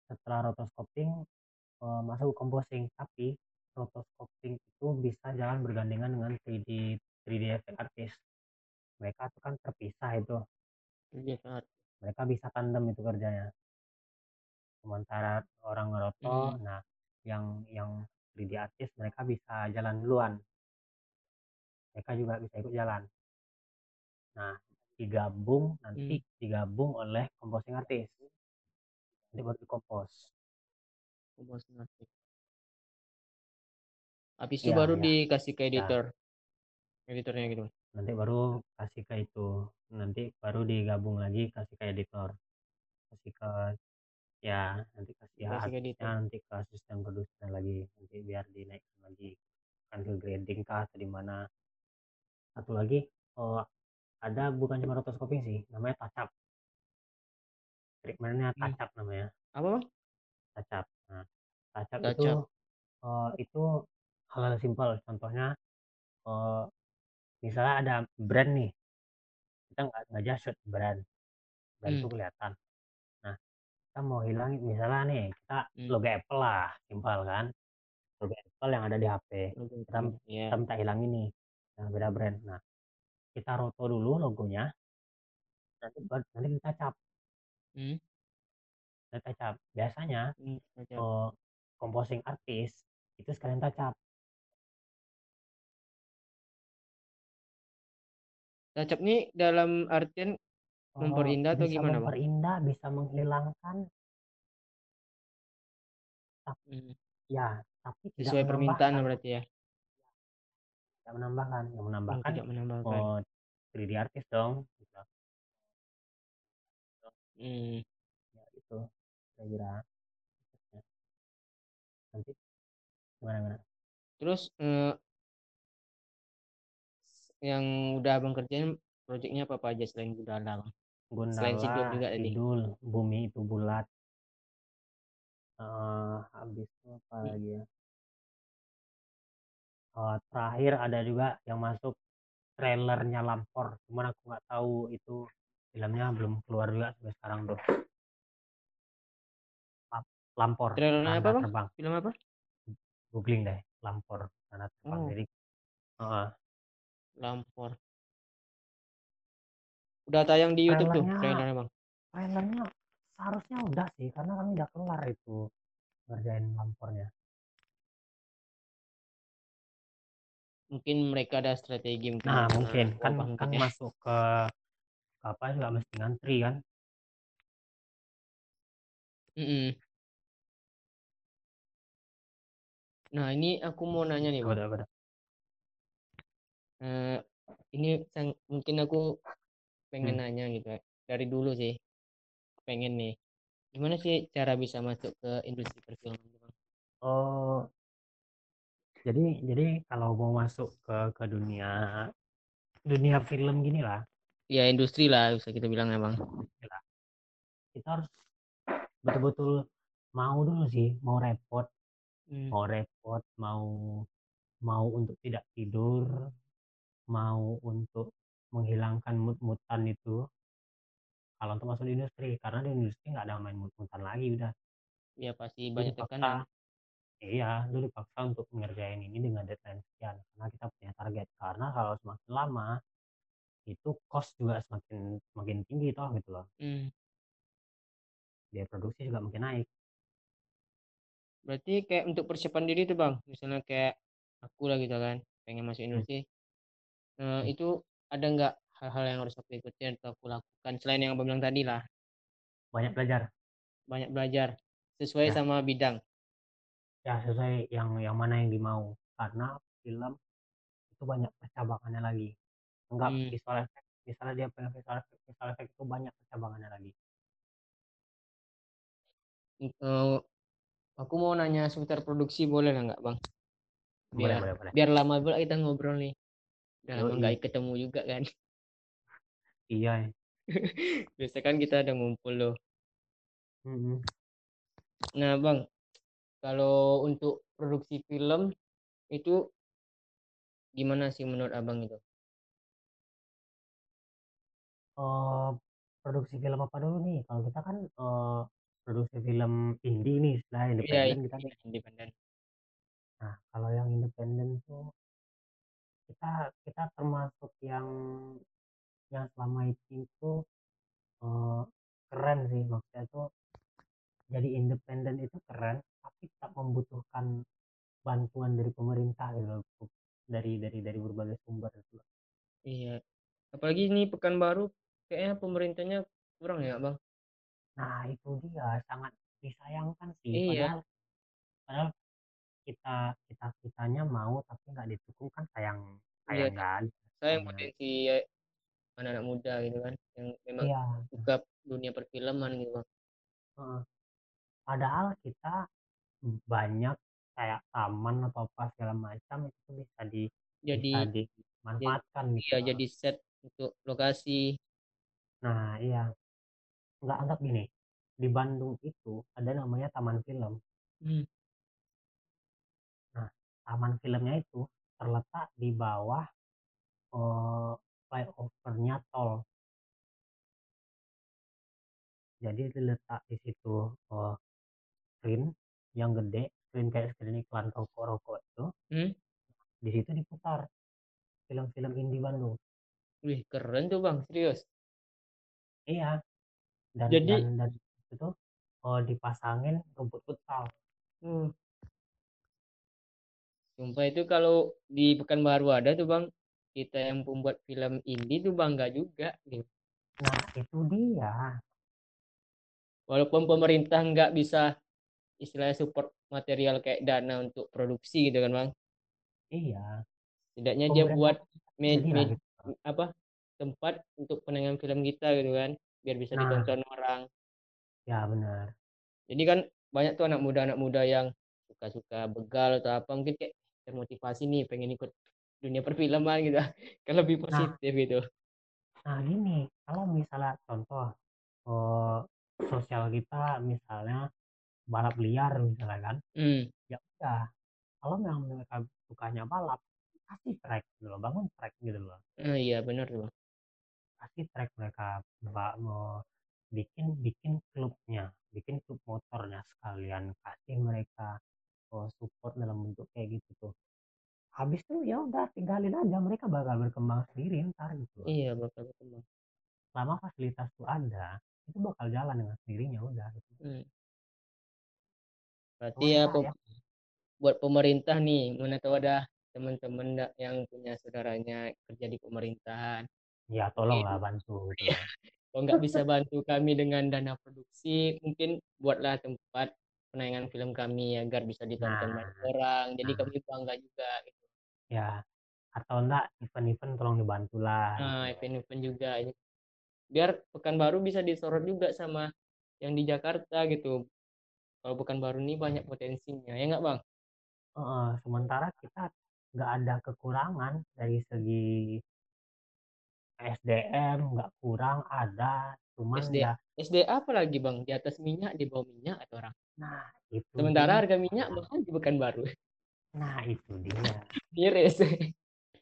setelah rotoscoping uh, masuk composing tapi rotoscoping itu bisa jalan bergandengan dengan 3D 3D effect artist mereka tuh kan terpisah itu. Iya mereka bisa tandem itu kerjanya. Sementara orang ngeroto hmm. nah yang yang 3D artis mereka bisa jalan duluan mereka juga bisa ikut jalan nah digabung nanti Hmm. digabung oleh composing artis nanti baru dikompos Composing artis. Habis itu Iya, baru iya. dikasih ke Ya. editor. Editornya gitu. nanti baru kasih ke itu nanti baru digabung lagi kasih ke editor kasih ke ya nanti kasih ya artisnya editor. nanti ke asisten produser lagi nanti biar dinaikkan lagi. Kan ke grading kah atau di mana. Satu lagi oh, ada bukan cuma rotoscoping sih namanya touch up treatmentnya Hmm. touch up namanya. Apa bang? touch up nah touch up Touch itu eh, itu hal-hal simpel. Contohnya eh, misalnya ada brand nih. Kita nggak nggak just shoot brand. Brand Hmm. itu kelihatan. nah kita mau hilangin misalnya nih kita Hmm. logo Apple lah simpel kan logo Apple yang ada di HP Logo kita. Iya. kita minta hilangin nih yang beda brand nah kita roto dulu logonya nanti baru- nanti kita cap Hmm. kita cap biasanya Hmm. eh, composing artis itu sekalian up Touch up ini dalam artian Memperindah atau bisa gimana, Bang? memperindah bisa menghilangkan hmm. ya tapi tidak sesuai permintaan menambahkan berarti ya. tidak menambahkan yang Hmm, menambahkan tidak menambahkan. oh 3D artis dong gitu. Hmm. ya itu kira-kira nanti gimana gimana Terus eh, yang udah abang kerjain proyeknya apa, apa aja selain Gundala bang? Selain Sidul Gundala juga tadi. Sidul bumi itu bulat Eh, habis itu apa Hmm. lagi ya Eh, terakhir ada juga yang masuk trailernya Lampor cuman aku nggak tahu itu filmnya belum keluar juga sampai sekarang tuh Lam- Lampor Trailernya apa bang? terbang Film apa? googling deh Lampor Tanda terbang Oh. jadi eh, Lampor. Udah tayang di YouTube tuh Trailernya- bang. trailernya seharusnya udah sih karena kami udah kelar itu ngerjain Lampornya Mungkin mereka ada strategi mungkin. nah mungkin kan mungkin kan ya. masuk ke ke apa juga mesti ngantri kan Mm-mm. Nah ini aku mau nanya nih bang. Udah, udah. Eh, ini mungkin aku pengen Hmm. nanya gitu ya. Dari dulu sih pengen nih. Gimana sih cara bisa masuk ke industri perfilman bang? Oh, jadi jadi kalau mau masuk ke ke dunia dunia film gini lah, Ya industri lah bisa kita bilang ya bang. kita harus betul-betul mau dulu sih, mau repot, Hmm. mau repot, mau mau untuk tidak tidur, mau untuk menghilangkan mood-moodan itu. Kalau untuk masuk di industri, karena di industri nggak ada main mood-moodan lagi udah. Ya pasti Lu banyak dipaksa, tekanan. iya, lu dipaksa untuk mengerjain ini dengan deadline sekian, karena kita punya target. Karena kalau semakin lama, itu cost juga semakin semakin tinggi toh gitu loh. Hmm. Biaya produksi juga makin naik. Berarti kayak untuk persiapan diri tuh bang, misalnya kayak aku lah gitu kan, pengen masuk Hmm. industri, Eh, Hmm. itu ada nggak hal-hal yang harus aku ikutin atau aku lakukan selain yang abang bilang tadi lah, Banyak belajar. banyak belajar sesuai Ya. sama bidang. Ya sesuai yang yang mana yang dimau. Karena film itu banyak percabangannya lagi. Enggak Hmm. visual effect. Misalnya dia pengen visual effect, visual effect itu banyak percabangannya lagi. Eh, aku mau nanya seputar produksi boleh nggak bang? Boleh, Biar boleh, boleh. biar lama pula kita ngobrol nih. Udah lama nggak ketemu juga kan. [LAUGHS] Iya. ya. Biasa kan kita ada ngumpul loh. Mm-mm. Nah bang, kalau untuk produksi film itu gimana sih menurut abang itu? Eh, produksi film apa dulu nih? Kalau kita kan eh, produksi film indie nih, istilah Iya, independen kita ini nih. independen. Nah, kalau yang independen tuh kita kita termasuk yang yang selama itu itu keren sih maksudnya tuh jadi independen itu keren tapi tak membutuhkan bantuan dari pemerintah gitu loh. dari dari dari berbagai sumber itu iya apalagi ini Pekanbaru kayaknya pemerintahnya kurang ya bang nah itu dia sangat disayangkan sih iya padahal padahal kita kita kitanya mau tapi nggak didukung kan sayang iya sayang nggak sayang namanya potensi anak-anak muda gitu kan yang memang iya suka dunia perfilman gitu bang Heeh. padahal kita banyak kayak taman atau apa segala macam itu bisa di jadi bisa jadi dimanfaatkan gitu iya loh. jadi set untuk lokasi Nah, iya. Nggak anggap gini. Di Bandung itu ada namanya Taman Film. hmm. Taman Filmnya itu terletak di bawah eh, flyovernya tol. Jadi diletak di situ eh, screen yang gede, screen kayak screen iklan rokok-rokok itu. Hmm? Di situ diputar film-film indie Bandung. Wih keren tuh bang serius Iya, dan jadi dan dan itu oh, dipasangin rumput futsal. hmm, sumpah itu kalau di Pekanbaru ada tuh bang kita yang pembuat film indie tuh bangga juga gitu Nah, itu dia. walaupun pemerintah nggak bisa istilahnya support material kayak dana untuk produksi gitu kan bang Iya, setidaknya dia buat med, med- gitu. apa tempat untuk penayangan film kita gitu kan biar bisa Nah, ditonton orang ya benar. jadi kan banyak tuh anak muda anak muda yang suka-suka begal atau apa mungkin kayak termotivasi nih pengen ikut dunia perfilman gitu [LAUGHS] kan lebih Nah, positif gitu nah gini, kalau misalnya contoh eh, sosial kita misalnya balap liar misalnya kan, hmm. ya udah. Kalau memang mereka sukanya balap, kasih track gitu loh, bangun track gitu loh. Ah, iya benar tuh. Kasih track mereka, mbak mau bikin bikin klubnya, bikin klub motornya sekalian, kasih mereka oh, support dalam bentuk kayak gitu tuh. Habis tuh ya udah tinggalin aja mereka bakal berkembang sendiri ntar gitu loh. iya bakal berkembang Selama fasilitas tuh ada, itu bakal jalan dengan sendirinya udah gitu. hmm. berarti ya Pemerintah pe- ya, buat pemerintah nih mana tahu ada teman-teman da- yang punya saudaranya kerja di pemerintahan ya tolonglah bantu gitu loh. [LAUGHS] kalau nggak bisa bantu kami dengan dana produksi mungkin buatlah tempat penayangan film kami agar bisa ditonton Nah, banyak orang. Jadi nah, kami bangga juga gitu. ya atau enggak event-event tolong dibantu lah gitu. nah loh. event-event juga biar Pekanbaru bisa disorot juga sama yang di Jakarta gitu. Kalau Pekanbaru ini banyak potensinya ya nggak bang? Heeh, sementara kita nggak ada kekurangan dari segi SDM nggak kurang ada. Cuman SD ya SD apa lagi bang? Di atas minyak di bawah minyak atau orang nah itu sementara dia. harga minyak mahal di Pekanbaru nah itu dia. [LAUGHS] Miris.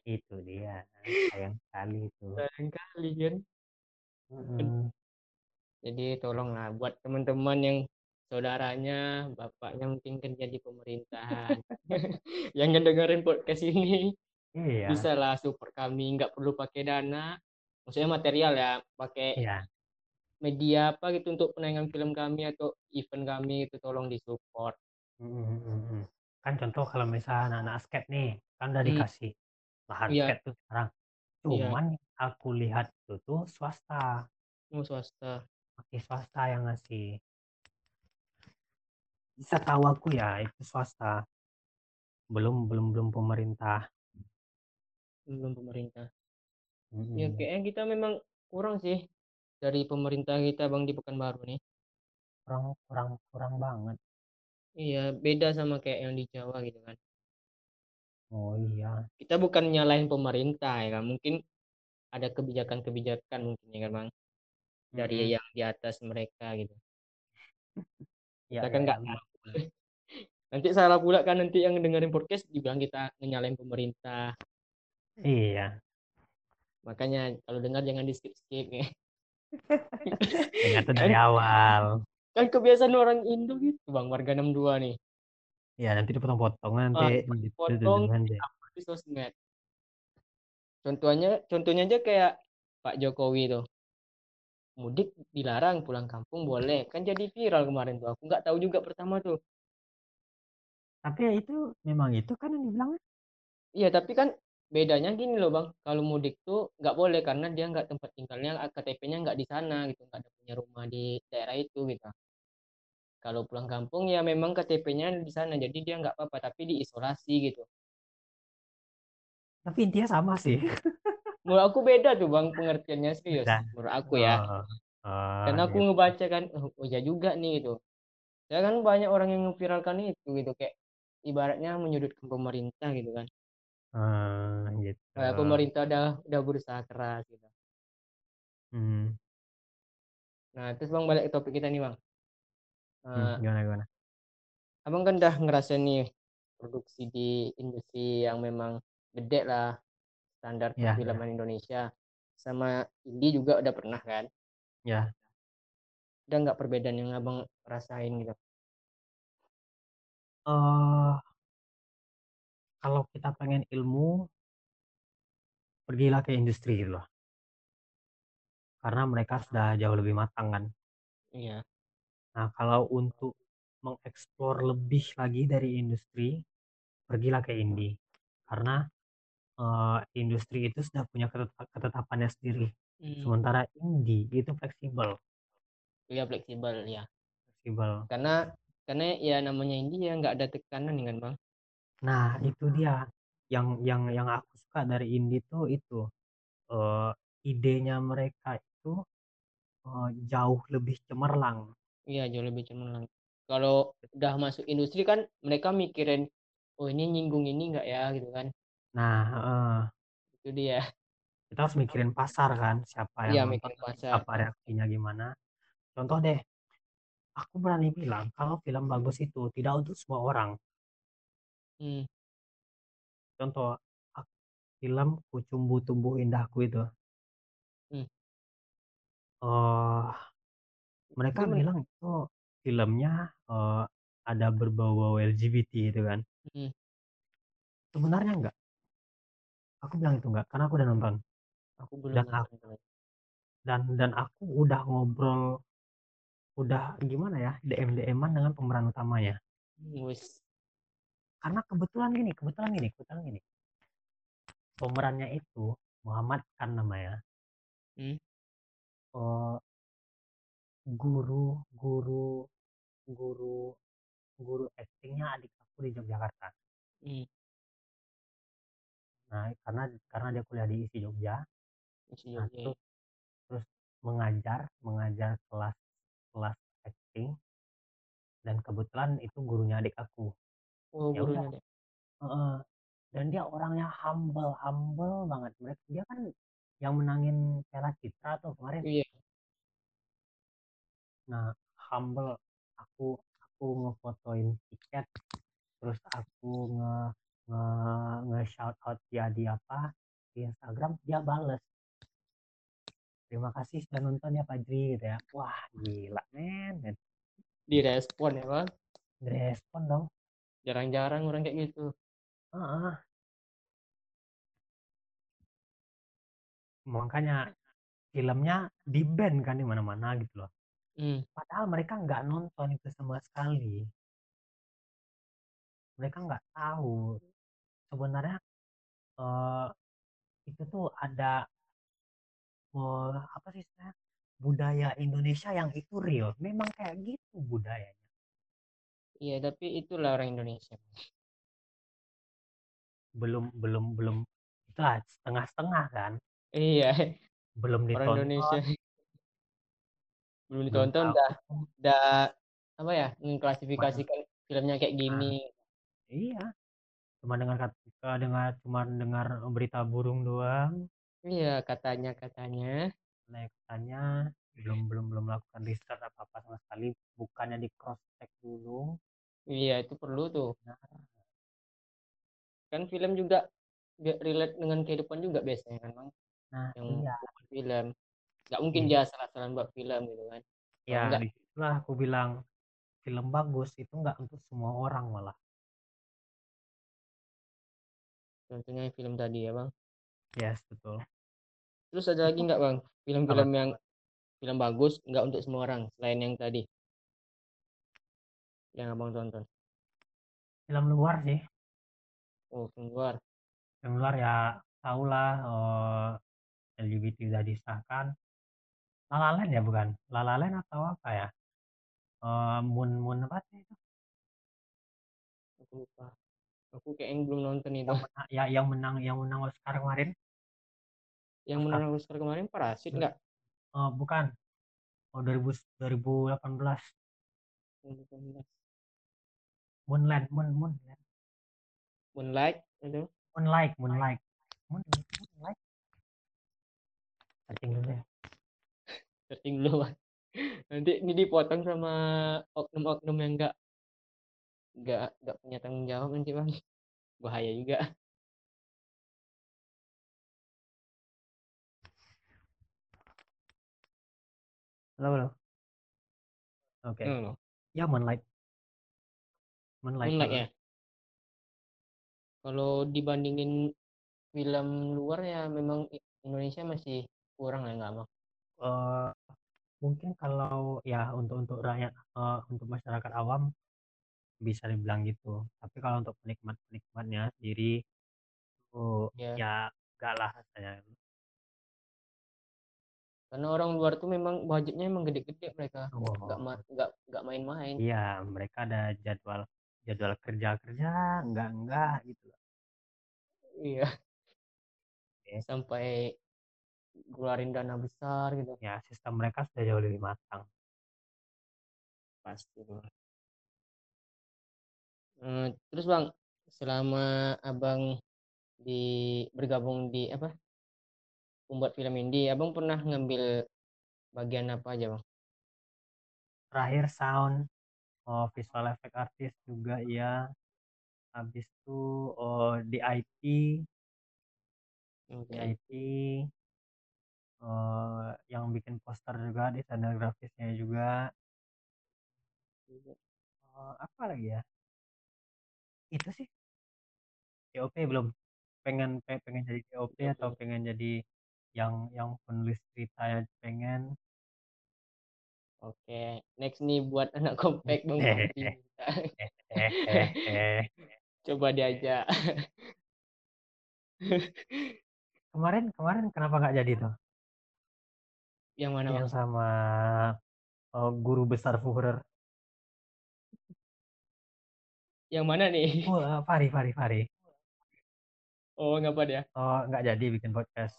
Itu dia. Sayang sekali itu. Sayang kali kan jadi tolonglah buat teman-teman yang saudaranya bapaknya mungkin kerja di pemerintahan. [LAUGHS] Yang ngedengerin podcast ini iya. bisa lah support kami. Nggak perlu pakai dana. Maksudnya material ya pakai iya media apa gitu untuk penayangan film kami atau event kami itu tolong disupport. Mm, mm, mm. kan contoh kalau misalnya anak-anak skate nih kan udah hmm, dikasih lahan iya. skate tuh sekarang. Iya. Cuman yang aku lihat itu tuh swasta. Mau swasta. Masih swasta yang ngasih. Bisa tahu aku ya itu swasta. Belum belum belum pemerintah. Belum pemerintah. Ya Mm-mm. kayaknya kita memang kurang sih dari pemerintah kita bang di Pekanbaru nih? Kurang kurang kurang banget. Iya beda sama kayak yang di Jawa gitu kan? Oh iya. Kita bukan nyalahin pemerintah ya kan? Mungkin ada kebijakan-kebijakan mungkin ya kan bang? Dari Mm-mm. yang di atas mereka gitu. [LAUGHS] Ya kita ya kan ya nggak benar. tahu. [LAUGHS] Nanti salah pula kan nanti yang dengerin podcast dibilang kita nyalain pemerintah. Iya. Makanya kalau dengar jangan di skip skip ya [LAUGHS] ingat kan dari awal. kan kebiasaan orang Indo gitu bang warga 62 nih. Ya nanti dipotong-potong nanti ah, potong di sosmed. Contohnya contohnya aja kayak Pak Jokowi tuh. Mudik dilarang pulang kampung boleh. Kan jadi viral kemarin tuh aku nggak tahu juga pertama tuh. Tapi ya itu memang itu kan yang dibilang Iya, tapi kan bedanya gini loh bang, kalau mudik tuh nggak boleh karena dia nggak tempat tinggalnya, KTP-nya nggak di sana gitu, nggak ada punya rumah di daerah itu gitu. Kalau pulang kampung ya memang KTP-nya di sana, jadi dia nggak apa-apa, tapi diisolasi gitu. Tapi intinya sama sih. [LAUGHS] Menurut aku beda tuh bang pengertiannya serius, Beda. menurut aku ya. Oh, oh, Karena aku gitu. ngebaca kan, oh, oh ya juga nih gitu. Ya kan banyak orang yang memviralkan itu gitu, kayak ibaratnya menyudutkan pemerintah gitu kan. Hmm, gitu. Kayak pemerintah udah udah berusaha keras gitu. Hmm, Nah, terus bang balik ke topik kita nih bang. hmm, Eh, gimana gimana? abang kan udah ngerasain nih produksi di industri yang memang gede lah standar Ya, ya, perfilman Indonesia. Sama indie juga udah pernah kan. ya. Ada nggak perbedaan yang abang rasain gitu? Eh, kalau kita pengen ilmu, pergilah ke industri gitu loh. Karena mereka sudah jauh lebih matang kan. Iya. Nah, kalau untuk mengeksplor lebih lagi dari industri, pergilah ke indie. Karena eh, industri itu sudah punya ketet- ketetapannya sendiri. Hmm. Sementara indie itu fleksibel, Iya fleksibel ya. fleksibel. Karena karena ya namanya indie ya nggak ada tekanan kan bang. Nah, itu dia yang yang yang aku suka dari indie tuh itu eh, idenya mereka itu eh, jauh lebih cemerlang. Iya jauh lebih cemerlang. Kalau udah masuk industri kan mereka mikirin, oh ini nyinggung ini nggak ya gitu kan. Nah, eh, Itu dia. kita harus mikirin pasar kan, siapa yang Iya nonton, mikirin pasar. siapa reaksinya gimana. Contoh deh, aku berani bilang kalau film bagus itu tidak untuk semua orang. Hmm. Contoh, ak- film Kucumbu Tumbuh Indahku itu, Hmm. eh mereka Itu men bilang itu filmnya eh, ada berbau-bau LGBT gitu kan. hmm. Sebenarnya enggak. Aku bilang itu enggak, karena aku udah nonton. Aku belum Dan aku, nonton dan dan aku udah ngobrol, udah gimana ya, DM DM-an dengan pemeran utamanya. Hmm, Wis. Karena kebetulan gini, kebetulan gini, kebetulan gini. Pemerannya itu Muhammad kan namanya. Hmm. eh, guru, guru, guru, guru actingnya adik aku di Yogyakarta. Hmm. Nah, karena karena dia kuliah di ISI Jogja, Isi nah Jogja. terus terus mengajar, mengajar kelas kelas acting dan kebetulan itu gurunya adik aku. Oh Ya udah, gurunya deh. heeh. dan dia orangnya humble, humble banget. Mereka dia kan yang menangin Piala Citra tuh kemarin. Iya. Nah, humble. Aku aku ngefotoin tiket, terus aku nge nge nge shout out dia di apa di Instagram, dia bales. Terima kasih sudah nonton ya Fajri gitu ya. Wah, gila men. men. Direspon ya bang. Direspon dong. Jarang-jarang orang kayak gitu. Heeh. Makanya filmnya di band kan di mana-mana gitu loh. Hmm. Padahal mereka nggak nonton itu sama sekali. Mereka nggak tahu sebenarnya eh, itu tuh ada eh, apa sih istilahnya, budaya Indonesia yang itu real. Memang kayak gitu budayanya. Iya tapi itulah orang Indonesia. Belum belum belum itulah setengah-setengah kan. Iya. Belum Orang Indonesia ditonton, belum belum ditonton tahu. udah udah apa ya mengklasifikasikan filmnya kayak gini. nah, iya, cuma dengar kata dengar cuma dengar berita burung doang. Iya katanya katanya. Nah, katanya belum belum belum melakukan riset apa apa sama sekali. Bukannya di cross check dulu. Iya itu perlu tuh. Nah, Kan film juga relate dengan kehidupan juga biasanya kan bang. nah Yang iya. buat film. Gak mungkin Di, dia asal-asalan buat film gitu kan. Ya enggak di situlah aku bilang film bagus itu nggak untuk semua orang malah. contohnya film tadi ya bang. Yes, betul. Terus ada lagi nggak bang film-film yang film bagus nggak untuk semua orang selain yang tadi yang abang tonton. Film luar sih. Oh film luar. yang luar ya tau lah uh, LGBT udah disahkan. Lalalen ya bukan? Lalalen atau apa ya? Uh, Moon Moon apa sih itu? Aku lupa. Aku kayaknya belum nonton itu. Yang menang, ya yang menang yang menang Oscar kemarin. Yang Oscar. menang Oscar kemarin Parasit enggak oh bukan. Oh 2000, 2018 2018 Moonland Moon Moonland Moonlight itu Moonlight Moonlight. Moon, Moonlight. Searching dulu ya. Searching dulu Bang. nanti ini dipotong sama oknum-oknum yang enggak enggak enggak punya tanggung jawab nanti bang. Bahaya juga. Halo halo. Oke. Okay. halo. ya Moonlight Moonlight, Moonlight ya. Kalau dibandingin film luar ya memang Indonesia masih kurang ya nggak bang? Uh, mungkin kalau ya untuk untuk rakyat uh, untuk masyarakat awam bisa dibilang gitu. Tapi kalau untuk penikmat penikmatnya sendiri oh ya, ya enggak lah rasanya. Karena orang luar tuh memang budgetnya emang gede-gede mereka. Oh. nggak ma nggak nggak main-main. Iya mereka ada jadwal jadwal kerja kerja enggak enggak gitu iya. Okay. sampai keluarin dana besar gitu. Ya sistem mereka sudah jauh lebih matang. Pasti hmm, terus bang selama abang di bergabung di apa membuat film indie abang pernah ngambil bagian apa aja bang? Terakhir sound oh, visual effect artist juga ya habis itu oh, di IT okay. di IT uh, yang bikin poster juga desainer grafisnya juga. Uh, apa lagi ya? Itu sih. DOP belum. Pengen pengen jadi DOP atau pengen jadi yang yang penulis ceritanya pengen Oke, next nih buat anak [LAUGHS] kompak Bang. [LAUGHS] Coba diajak. [LAUGHS] kemarin kemarin kenapa nggak jadi tuh? Yang mana? Yang sama oh, guru besar Fuhrer. Yang mana nih? Oh, uh, Fari, Fari, Fari. Oh, ngapa dia? Oh, nggak jadi bikin podcast.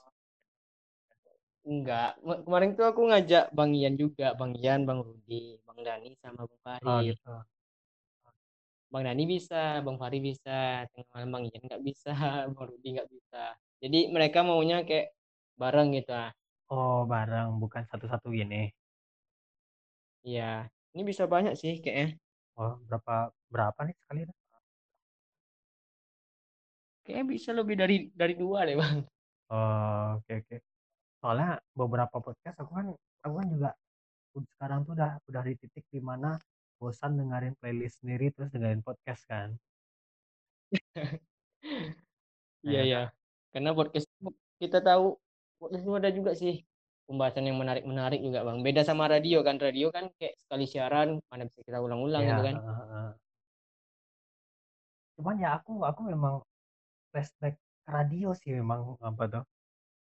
Enggak. Kemarin tuh aku ngajak Bang Ian juga, Bang Ian, Bang Rudi, Bang Dani sama Bang Fari. Oh, gitu. Bang Dani bisa, Bang Fari bisa, tengah malam Bang Ian nggak bisa, [LAUGHS] Bang Rudi nggak bisa. Jadi mereka maunya kayak bareng gitu ah. Oh, bareng, bukan satu-satu gini. Iya, ini bisa banyak sih kayaknya. Oh, berapa berapa nih sekali? Kayaknya bisa lebih dari dari dua deh bang. Oh, oke okay, oke. Okay. Soalnya beberapa podcast aku kan aku kan juga sekarang tuh udah udah di titik di mana bosan dengerin playlist sendiri terus dengerin podcast kan. [LAUGHS] Iya ya. Karena podcast kita tahu podcast itu ada juga sih pembahasan yang menarik-menarik juga bang. Beda sama radio kan, radio kan kayak sekali siaran mana bisa kita ulang-ulang ya, gitu kan. Uh, uh. Cuman ya aku aku memang flashback ke radio sih memang apa tuh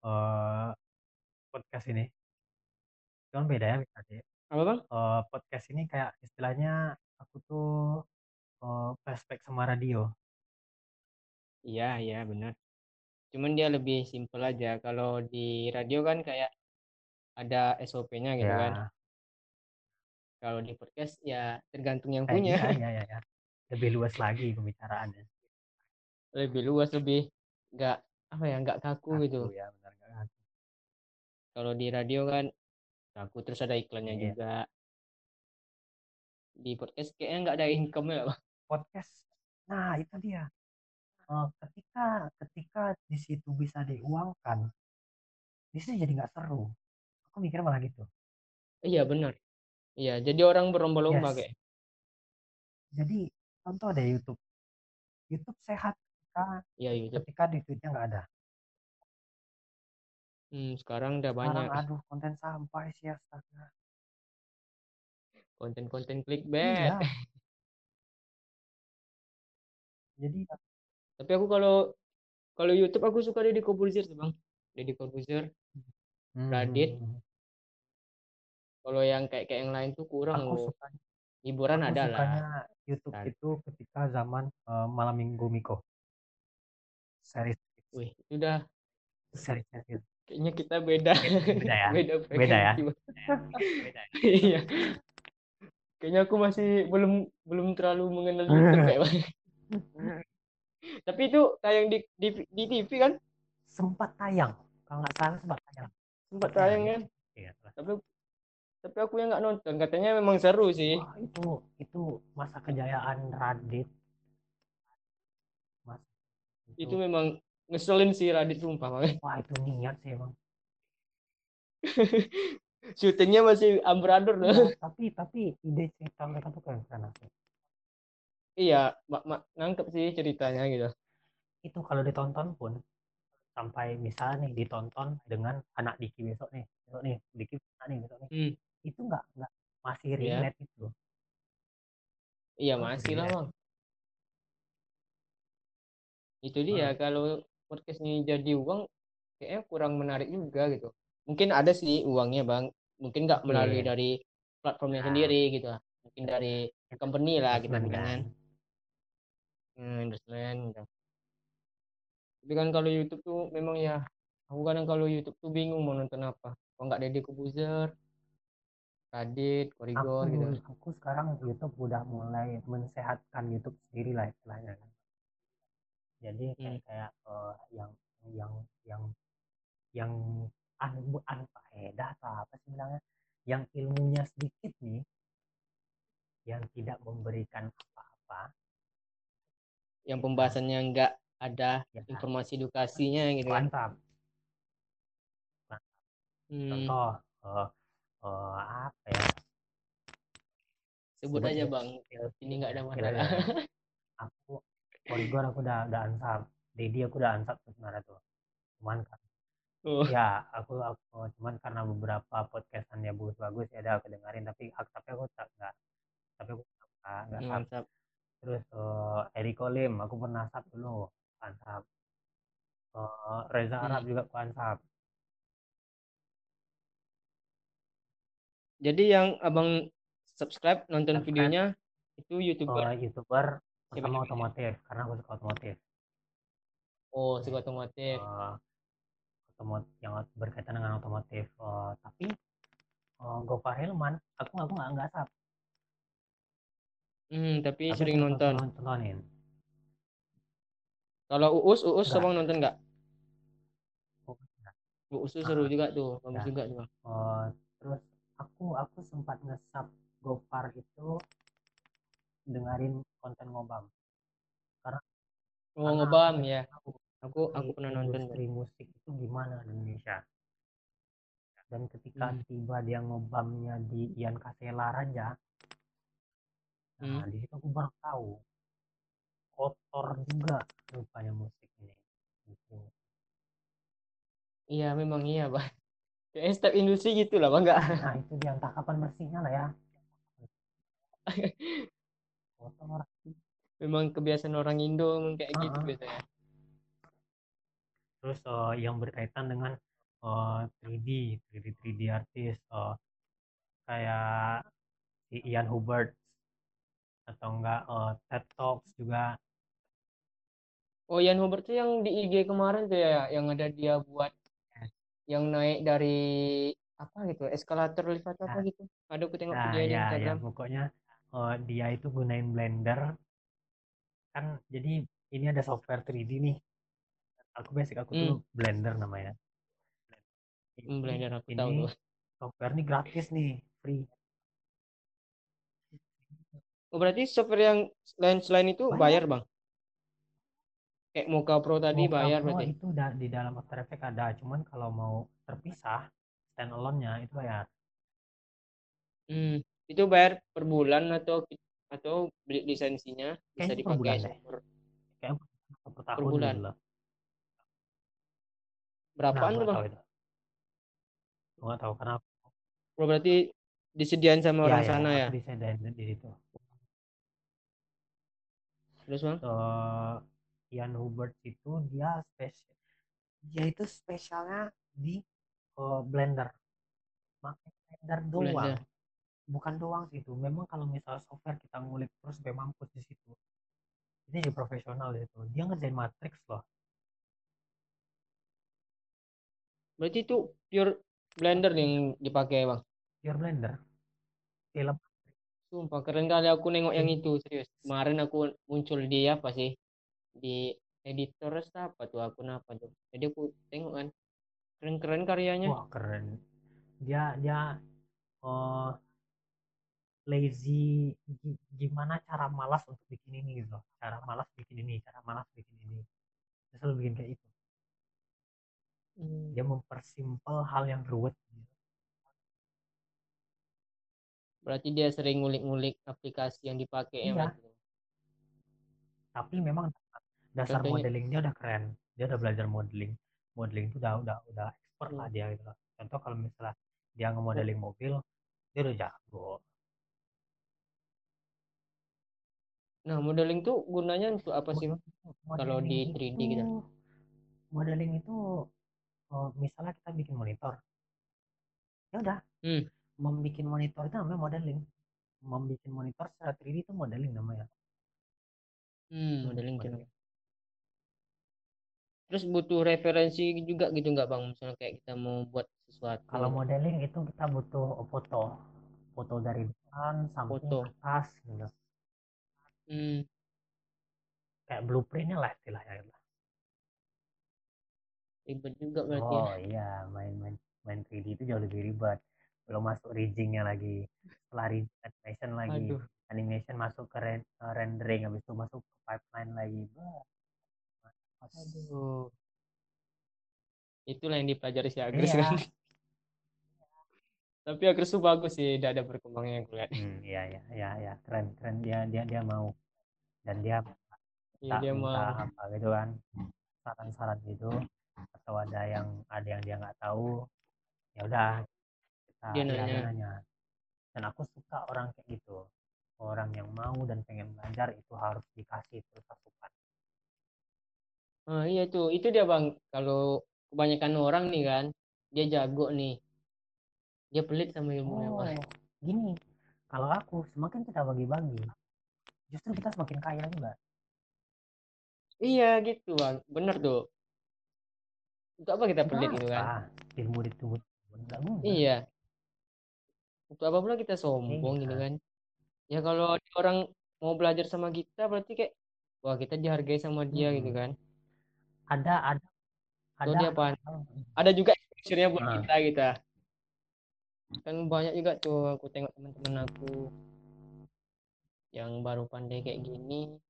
uh, podcast ini. Cuman beda ya tadi. Apa bang? Uh, podcast ini kayak istilahnya aku tuh uh, flashback sama radio. Iya, iya benar. Cuman dia lebih simpel aja. Kalau di radio kan kayak ada SOP-nya gitu ya. kan. Kalau di podcast ya tergantung yang eh, punya. Iya, iya, [LAUGHS] iya, iya. Lebih luas lagi pembicaraannya. Lebih luas, lebih nggak apa ya, nggak kaku, kaku gitu. Ya. Kalau di radio kan kaku terus ada iklannya iya. juga. Di podcast kayaknya nggak ada income ya, Bang. Podcast. Nah, itu dia uh, ketika ketika di situ bisa diuangkan di situ jadi nggak seru aku mikir malah gitu iya benar iya jadi orang berlomba-lomba yes. kayak jadi contoh deh YouTube YouTube sehat ketika iya, YouTube. ketika di tweetnya nggak ada hmm, sekarang udah sekarang, banyak aduh konten sampai sih astaga konten-konten clickbait iya. [LAUGHS] jadi tapi aku kalau kalau YouTube aku suka Deddy Corbuzier sih bang Deddy Corbuzier Hmm, Radit hmm, hmm. kalau yang kayak kayak yang lain tuh kurang Aku loh suka hiburan aku ada lah sukanya YouTube Kan. itu ketika zaman eh, malam minggu Miko. Series wih itu udah series series. Kayaknya kita beda Beda ya? beda Beda ya? frekuensi, Bang. [LAUGHS] iya kayaknya aku masih belum belum terlalu mengenal YouTube Bang. [LAUGHS] tapi itu tayang di, di di TV kan Sempat tayang. Kalau nggak salah sempat tayang. sempat tayang kan Iya. tapi tapi aku yang nggak nonton katanya memang seru sih Wah, itu itu masa kejayaan Radit. Mas itu memang ngeselin sih Radit sumpah Bang. [LAUGHS] wah itu niat sih emang. syutingnya masih amburadul loh Iya, [LAUGHS] tapi tapi ide cerita mereka tuh keren keren iya mak mak nangkep sih ceritanya gitu Itu kalau ditonton pun sampai misalnya nih ditonton dengan anak Diki besok nih, besok nih Diki besok nih besok nih. hmm. Itu nggak nggak masih Iya. relate itu. iya Oh, masih lah bang itu dia kalau podcast ini jadi uang kayaknya kurang menarik juga gitu mungkin ada sih uangnya bang mungkin nggak melalui Mungkin. dari platformnya Nah. sendiri gitu mungkin dari company lah Investment bilang kan. kan hmm, investment gitu. tapi kan kalau YouTube tuh memang ya aku kadang kalau YouTube tuh bingung mau nonton apa kalau nggak Deddy Corbuzier Radit Aku Korigor gitu aku sekarang YouTube udah mulai mensehatkan YouTube sendiri lah istilahnya. Jadi kayak Hmm. kayak eh, yang yang yang yang anu bukan faedah atau apa sih bilangnya yang ilmunya sedikit nih yang tidak memberikan apa-apa. Yang pembahasannya nggak ada ya. informasi edukasinya gitu kan? Mantap. Hmm, contoh eh, eh, apa ya? Sebut sebut aja bang. ini nggak ada masalah. [LAUGHS] aku koridor aku udah udah ansap. Dedi aku udah ansap tuh sebenarnya tuh. Cuman kan oh, ya aku aku cuman karena beberapa podcastannya bagus-bagus ya udah aku dengerin. Tapi tapi aku tak nggak tapi aku nggak nggak sap mantap terus eh Eriko Lim aku pernah sap dulu ansap. Eh, Reza Hmm. Arab juga aku ansap. Jadi yang abang subscribe nonton Subscribe. videonya itu youtuber. Eh, youtuber Siapa sama otomotif karena aku suka otomotif. Oh suka otomotif. Eh, otomotif yang berkaitan dengan otomotif. Eh, tapi eh, Gofar Hilman aku aku nggak nggak sap hmm, tapi tapi sering nonton. tontonin kalau uus uus abang nonton nggak? Oh, uus tuh seru Ah, juga tuh bagus ya. juga tuh. Eh, terus aku aku sempat ngesap Gofar itu dengerin konten ngobam. Oh Karena ngebam aku ya. aku aku industri- pernah nonton industri musik itu gimana di Indonesia. Dan ketika Hmm. tiba dia ngobamnya di Ian Kasela Raja nah Hmm. di situ aku baru tahu. Kotor juga rupanya musik ini musik. iya memang iya bang kayak setiap industri gitu lah bang nggak? Nah itu dia entah kapan bersihnya lah ya [LAUGHS] memang kebiasaan orang Indo memang kayak gitu Ah, ah. biasanya terus eh, yang berkaitan dengan eh, 3D 3D 3D artis eh, kayak Ian Hubert atau enggak eh, TED Talks juga Oh, Ian Hubert tuh yang di IG kemarin tuh ya, yang ada dia buat yang naik dari apa gitu, eskalator lift atau apa gitu. Ada aku tengok nah video di ya ya Instagram. pokoknya eh, dia itu gunain Blender. Kan jadi ini ada software 3D nih. Aku basic aku tuh Blender namanya. Hmm, Blender aku ini tahu software ini gratis nih free. Oh, berarti software yang lain selain itu Bayar. bayar, Bang? Kayak Mocha Pro tadi Mocha bayar Pro berarti. itu da- di dalam After Effects ada. Cuman kalau mau terpisah standalone-nya itu bayar. Hmm, itu bayar per bulan atau atau beli lisensinya bisa Kayaknya per bulan dipakai seumur kayak per tahun bulan. gitu. Nah, berapaan gua tuh, nggak Bang? nggak tahu karena Oh, berarti disediain sama ya, orang ya, sana ya. disediain di situ. Terus, Bang? Eh, Ian Hubert itu dia spesial dia itu spesialnya di uh, Blender pakai Blender doang Blender. Bukan doang sih itu memang kalau misal software kita ngulik terus sampai mampus di situ ini jadi profesional itu dia ngerjain matrix loh berarti itu pure Blender yang dipakai bang pure Blender film Sumpah keren kali aku nengok yang itu serius. Kemarin aku muncul di apa sih? Di editor apa tuh akun apa tuh. Jadi aku tengok kan. Keren-keren karyanya. Wah, keren. Dia dia oh lazy gimana cara malas untuk bikin ini gitu Cara malas bikin ini, cara malas bikin ini. Dia selalu bikin kayak itu. Hmm. Dia mempersimpel hal yang ruwet gitu. Berarti dia sering ngulik-ngulik aplikasi yang dipakai iya. ya. Tapi memang dasar Contohnya, modelingnya udah keren. Dia udah belajar modeling. Modeling itu udah udah udah expert hmm. lah dia gitu. Contoh kalau misalnya dia ngemodeling hmm. mobil, dia udah jago. Nah, modeling tuh gunanya untuk apa sih, Kalau di 3D itu, gitu. Modeling itu oh, misalnya kita bikin monitor. Ya udah. Hmm. Membuat monitor itu namanya modeling. Membuat monitor secara 3D itu modeling namanya. Hmm, modeling gitu terus butuh referensi juga gitu nggak bang? Misalnya kayak kita mau buat sesuatu. Kalau modeling itu kita butuh foto. Foto dari depan samping foto. atas gitu hmm. kayak blueprintnya lah istilahnya gitu. ribet juga berarti ya. oh ya. iya main main main 3D itu jauh lebih ribet belum masuk riggingnya lagi setelah rigging animation lagi Aduh. animation masuk ke re uh, rendering habis itu masuk ke pipeline lagi bah. Aduh. itulah yang dipelajari si Agres iya. kan tapi Agres tuh bagus sih tidak ada perkembangannya gue lihat hmm, iya iya iya ya. keren keren dia dia dia mau dan dia iya, dia minta mau. apa gitu kan saran-saran gitu atau ada yang ada yang dia nggak tahu ya udah nah, dia nanya. Ya, nanya. Dan aku suka orang kayak gitu. Orang yang mau dan pengen belajar itu harus dikasih terus asupan. Oh, iya tuh itu dia bang. Kalau kebanyakan orang nih kan dia jago nih. Dia pelit sama ilmu oh, gini. Kalau aku semakin kita bagi-bagi justru kita semakin kaya juga iya gitu bang. Bener tuh. Untuk apa kita pelit gitu kan? Ilmu ditunggu iya. Untuk apa pula kita sombong gitu kan? Ya kalau orang mau belajar sama kita berarti kayak wah kita dihargai sama dia hmm. gitu kan? Ada ada ada dia apa ada juga exposure buat nah. kita kita kan banyak juga tuh aku tengok teman-teman aku yang baru pandai kayak gini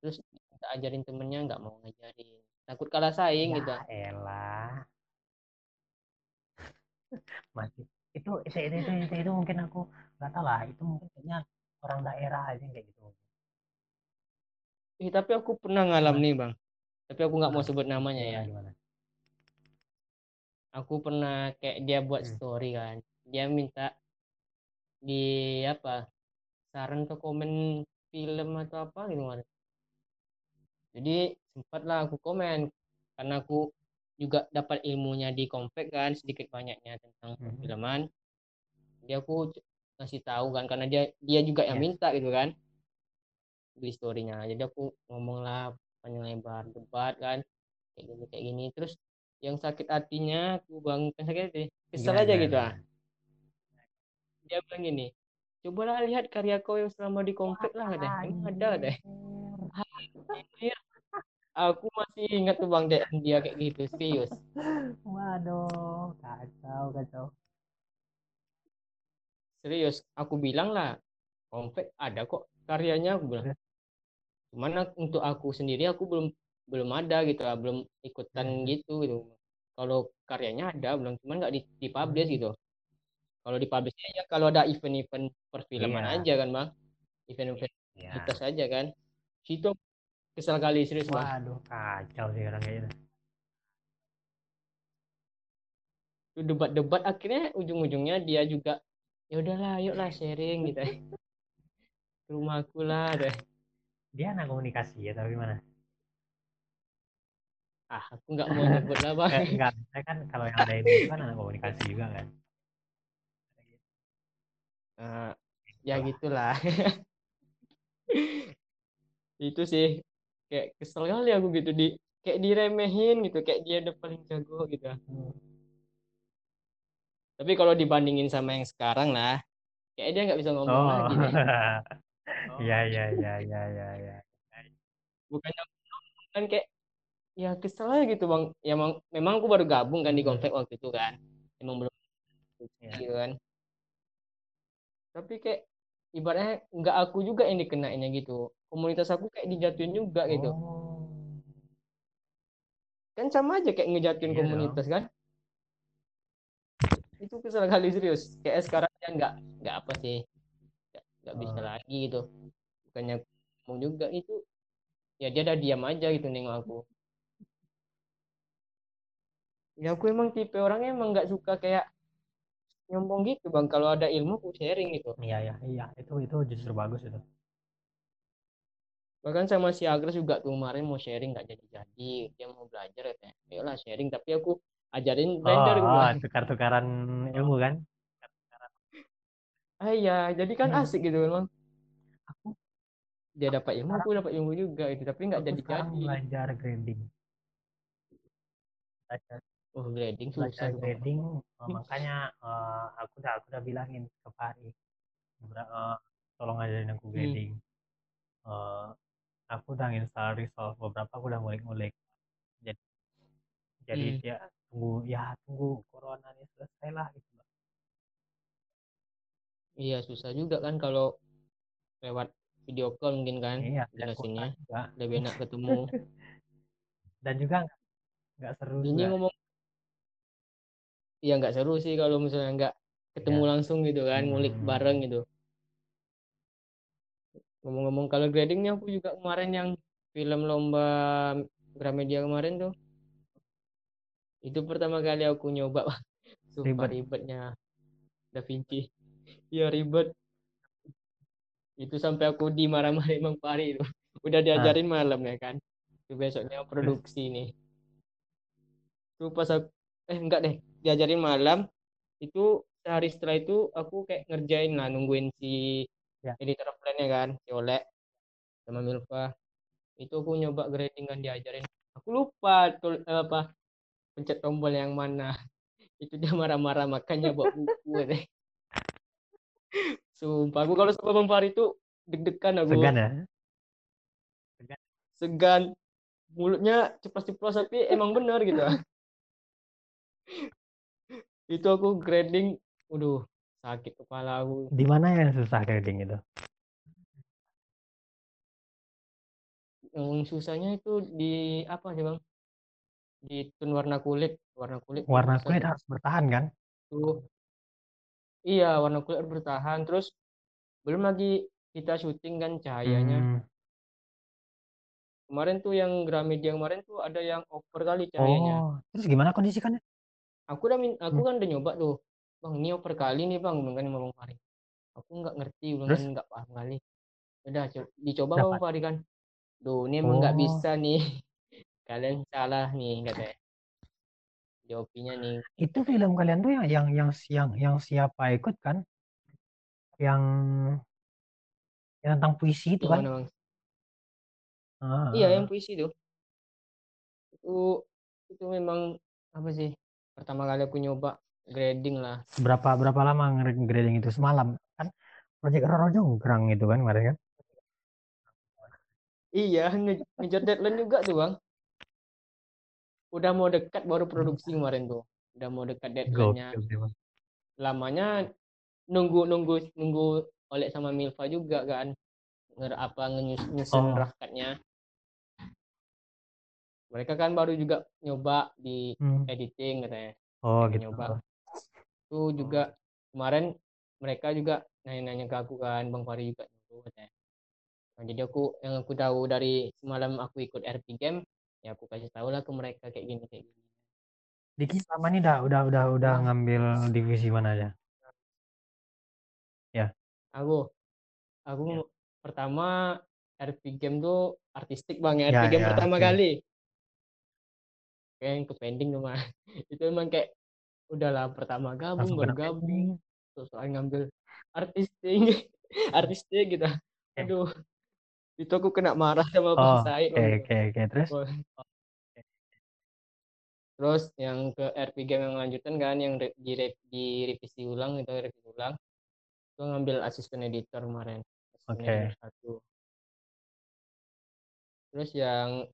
terus kita ajarin temennya nggak mau ngajarin. Takut kalah saing ya, gitu. elah. [LAUGHS] Masih itu itu itu, itu, itu, itu mungkin aku nggak tahu lah. Itu mungkin kayaknya orang daerah aja kayak gitu. Eh, tapi aku pernah ngalam nih bang. Tapi aku nggak mau sebut namanya ya. Gimana? aku pernah kayak dia buat hmm. story kan. Dia minta di apa saran ke komen film atau apa gitu kan jadi sempatlah aku komen karena aku juga dapat ilmunya di Kompak kan sedikit banyaknya tentang hmm. perfilman. Dia aku ngasih tahu kan karena dia dia juga yang yeah. minta gitu kan. Di storynya. Jadi aku ngomong lah panjang lebar debat kan kayak gini kayak gini. Terus yang sakit hatinya aku bang sakit hati? Kesel aja gitu ah. Dia bilang gini cobalah lihat karya kau yang selama di Kompak lah deh. Emang ada deh. aku masih ingat tuh bang DM dia kayak gitu serius waduh kacau kacau. Serius aku bilang lah komplek ada kok karyanya aku bilang. Cuman untuk aku sendiri aku belum belum ada gitu lah belum ikutan hmm. gitu gitu. Kalau karyanya ada belum cuman nggak di, publish gitu kalau di publish aja kalau ada event-event perfilman yeah. aja kan bang event-event yeah. kita saja kan situ Kesal kali serius bang. Waduh kacau sih orang kayak gitu. Debat-debat akhirnya ujung-ujungnya dia juga ya udahlah yuklah sharing gitu. [LAUGHS] Ke rumahku lah deh. Dia anak komunikasi ya tapi gimana? ah aku nggak mau nyebut lah bang [LAUGHS] enggak saya kan kalau yang ada itu kan anak komunikasi juga kan uh, ya Itulah. gitulah [LAUGHS] itu sih kayak kesel kali aku gitu di kayak diremehin gitu kayak dia udah paling jago gitu tapi kalau dibandingin sama yang sekarang lah kayak dia nggak bisa ngomong oh lagi deh iya iya iya iya iya ya. bukannya kan kayak ya kesel aja gitu bang ya memang, memang aku baru gabung kan di Hmm. Gonfek waktu itu kan emang belum Iya. gitu kan tapi kayak ibaratnya nggak aku juga yang dikenainnya gitu. Komunitas aku kayak dijatuhin juga gitu. Oh kan sama aja kayak ngejatuhin dong. komunitas kan? Itu kesel kali serius. Kayak sekarang kan nggak nggak apa sih. Nggak nggak bisa Oh. lagi gitu. Bukannya ngomong juga itu ya dia udah diam aja gitu nengok aku. Ya aku emang tipe orangnya emang nggak suka kayak nyombong gitu bang. Kalau ada ilmu aku sharing gitu. Iya iya iya. Itu itu justru bagus itu. Bahkan sama si Agres juga tuh kemarin mau sharing nggak jadi jadi dia mau belajar katanya ayolah sharing. Tapi aku ajarin oh, blender gue oh tukar-tukaran ilmu kan? Ah iya. Jadi kan Hmm. asik gitu memang aku dia dapat ilmu aku dapat ilmu juga itu tapi nggak aku jadi sekarang jadi belajar grading. Belajar oh grading susah grading eh, makanya eh, aku udah aku udah bilangin ke Fahri Bra- eh, tolong ajarin aku hmm. grading. Eh, aku udah install Resolve beberapa aku udah ngulik-ngulik. Jadi jadi Hmm. dia tunggu ya tunggu corona ini selesai lah gitu iya susah juga kan kalau lewat video call mungkin kan iya jelasinnya juga lebih enak ketemu. [LAUGHS] Dan juga nggak seru ini juga. ngomong ya nggak seru sih kalau misalnya nggak ketemu ya. langsung gitu kan ngulik Hmm. bareng gitu. Ngomong-ngomong kalau gradingnya aku juga kemarin yang film lomba Gramedia kemarin tuh. Itu pertama kali aku nyoba [LAUGHS] sumpah ribet. ribetnya. Da Vinci. Iya ribet. Itu sampai aku dimarah-marahin Bang Pari itu. [LAUGHS] Udah nah diajarin malam ya kan. Itu besoknya terus? produksi nih. Itu pas aku eh enggak deh diajarin malam itu sehari setelah itu aku kayak ngerjain lah nungguin si ya. editor plan-nya kan si Olek sama Milva. Itu aku nyoba grading kan diajarin. Aku lupa tul, apa pencet tombol yang mana. [LAUGHS] Itu dia marah-marah makanya bawa buku deh [LAUGHS] sumpah aku kalau sama Bang Fahri itu deg-degan aku. Segan ya? Segan. Segan. Mulutnya ceplos-ceplos tapi emang bener gitu [LAUGHS] itu aku grading waduh sakit kepala aku. Di mana yang susah grading itu? Yang susahnya itu di apa sih bang? Di tone warna kulit warna kulit warna kulit harus bertahan kan? Tuh. Iya warna kulit harus bertahan terus belum lagi kita syuting kan cahayanya. Hmm. kemarin tuh yang Gramedia kemarin tuh ada yang over kali cahayanya. Oh terus gimana kondisikannya aku udah min- aku Hmm. kan udah nyoba tuh bang ini over kali nih bang bilang kan bang Fahri. Aku nggak ngerti bilang kan nggak paham kali. Udah co- dicoba dapat bang Fahri kan. Duh ini emang nggak oh. bisa nih [LAUGHS] kalian salah nih katanya DOP-nya nih. Itu film kalian tuh yang yang yang yang yang siapa ikut kan? Yang yang tentang puisi itu yang kan? mana bang? Ah, iya yang puisi tuh. Itu itu memang apa sih pertama kali aku nyoba grading lah. Berapa berapa lama grading itu? Semalam kan? Project Roro Jonggrang itu kan kemarin kan? Iya nge- ngejar deadline juga tuh bang. Udah mau dekat baru produksi kemarin tuh. Udah mau dekat deadline-nya. Lamanya nunggu nunggu nunggu oleh sama Milva juga kan. Nger apa ngenyus- nyusun oh. draft cut-nya mereka kan baru juga nyoba di hmm. editing katanya oh mereka gitu. nyoba. Itu juga kemarin mereka juga nanya-nanya ke aku kan Bang Fari juga nyuruh katanya. Nah, jadi aku yang aku tahu dari semalam aku ikut RP game ya aku kasih tahu lah ke mereka kayak gini kayak gini. Diki selama ini udah udah udah udah ngambil divisi mana aja? Ya. Aku aku Ya. pertama RP game tuh artistik bang. Ya Ya, RP game ya, pertama oke. kali kayak ke pending cuma [LAUGHS] itu emang kayak udahlah pertama gabung langsung baru gabung. pending terus soal ngambil artisting [LAUGHS] artistik gitu. Eh. aduh itu aku kena marah sama oh Said oke oke oke. Terus? Oh. terus yang ke RPG yang lanjutan kan yang di, di revisi ulang itu revisi ulang. Itu ngambil asisten editor kemarin Oke. satu. Terus yang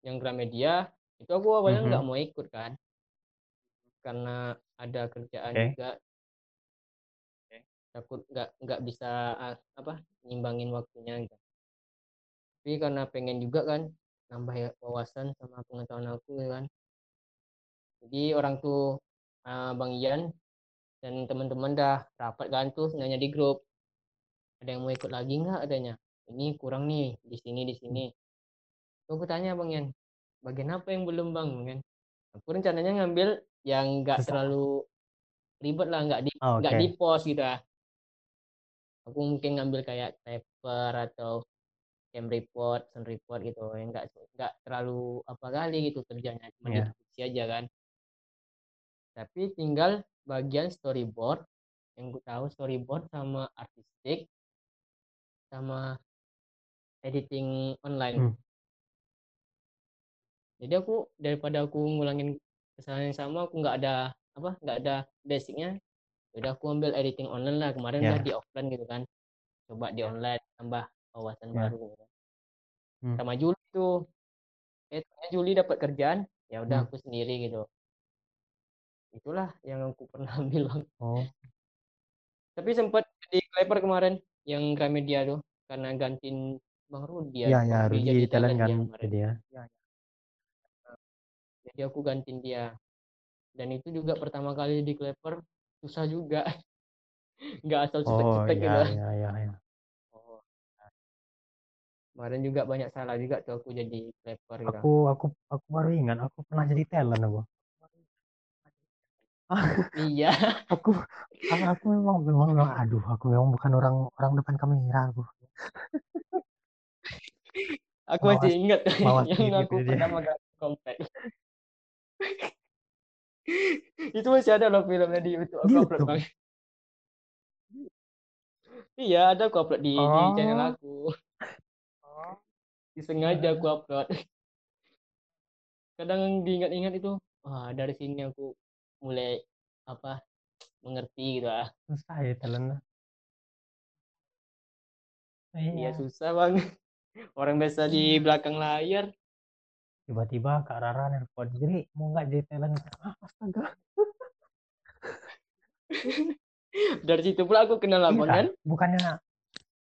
yang Gramedia itu aku awalnya Mhm. nggak mau ikut kan. Karena ada kerjaan Oke. juga. Takut nggak nggak bisa ah, apa nyimbangin waktunya gitu. Tapi karena pengen juga kan nambah wawasan sama pengetahuan aku ya kan. Jadi orang tuh ah, Bang Ian dan teman-teman dah rapat kan tuh nanya di grup. Ada yang mau ikut lagi nggak adanya ini kurang nih di sini di sini. Aku tanya Bang Ian bagian apa yang belum Bang kan aku rencananya ngambil yang nggak terlalu ribet lah nggak di Oh, nggak oke. di post gitu lah aku mungkin ngambil kayak paper atau cam report, sound report gitu yang nggak nggak terlalu apa kali gitu kerjanya cuma Iya. diskusi aja kan tapi tinggal bagian storyboard yang gue tahu storyboard sama artistik sama editing online Hmm. Jadi aku daripada aku ngulangin kesalahan yang sama aku nggak ada apa nggak ada basicnya udah aku ambil editing online lah kemarin Ya. udah di offline gitu kan coba di online tambah wawasan Ya. baru gitu kan. Hmm. sama Juli tuh eh Juli dapat kerjaan ya udah Hmm. aku sendiri gitu itulah yang aku [LAUGHS] pernah ambil bang Oh. tapi sempat di Kleper kemarin yang Gramedia tuh karena gantiin Bang Rudi ya Iya, ya, Rudi jadi di talent kan dia jadi ya. Jadi aku gantiin dia dan itu juga pertama kali di Kleper susah juga [LAUGHS] nggak asal Oh, cetek-cetek iya, gitu iya, iya, iya. oh. kemarin juga banyak salah juga tuh aku jadi Kleper gitu Aku aku aku baru ingat aku pernah jadi talent aku. iya [LAUGHS] Aku aku, memang memang aduh, aku memang bukan orang orang depan kamera aku. aku masih ingat [LAUGHS] yang aku pertama kali komplek [LAUGHS] itu masih ada loh filmnya di YouTube aku Di upload bang iya ada aku upload di, di channel Oh. aku disengaja aku upload [LAUGHS] kadang diingat-ingat itu wah dari sini aku mulai apa mengerti gitu ah. Susah ya talent. iya Iya. susah bang. [LAUGHS] Orang biasa di belakang layar Tiba-tiba Kak Rara nelfon, jadi mau nggak jadi talent? Ah, astaga. [LAUGHS] dari situ pula aku kenal abang kan? kan Bukannya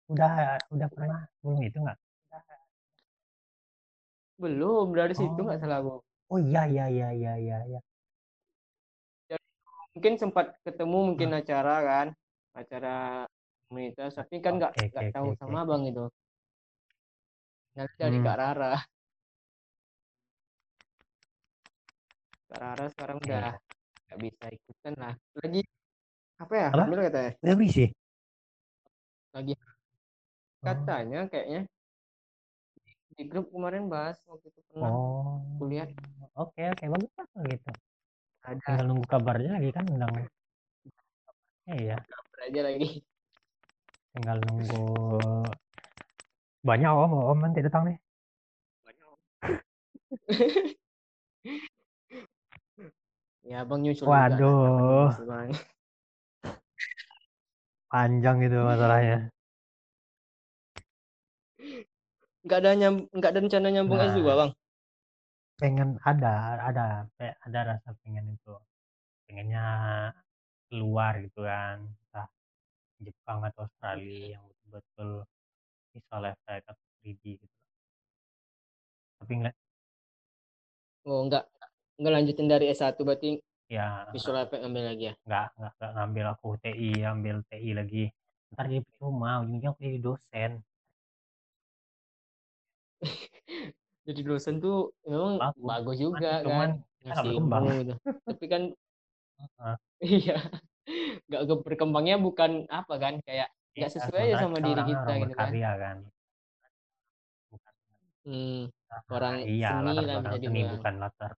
udah udah pernah belum itu nggak? belum dari situ Oh. nggak salah aku Oh iya iya iya iya iya. iya. mungkin sempat ketemu mungkin Ah. acara kan acara komunitas tapi kan nggak Oke, nggak oke, tahu oke, sama oke. abang itu nanti dari Hmm. Kak Rara Rara sekarang Oke. udah nggak bisa ikutan lah lagi apa ya Apa? hamil katanya Udah berisi? lagi Oh. katanya kayaknya di grup kemarin bahas waktu itu pernah Oh. kuliah Oke oke bagus lah kalau gitu. ada Tinggal nunggu kabarnya lagi kan undang. Iya. kabar aja lagi Tinggal nunggu. Banyak om om nanti datang nih. [LAUGHS] ya abang nyusul Waduh. juga bang. [LAUGHS] Panjang gitu masalahnya. nggak ada nyam nggak ada rencana nyambung Nah. S2 bang Pengen ada ada ada rasa pengen itu. Pengennya keluar gitu kan. Entah Jepang atau Australia yang betul-betul visual effect atau 3D gitu. Tapi nggak oh nggak nggak lanjutin dari S1 berarti ya visual effect ambil lagi ya? Nggak nggak nggak ngambil aku TI ambil TI lagi. Ntar jadi percuma ujungnya aku jadi dosen. [LAUGHS] Jadi dosen tuh memang Bagus. bagus juga cuman kan ngasih berkembang. gitu. Tapi kan [LAUGHS] iya nggak ke- berkembangnya bukan apa kan kayak nggak sesuai sementara sama diri kita orang gitu kan. berkarya kan Hmm, Nah, orang iya seni latar lah belakang bisa seni dibilang bukan latar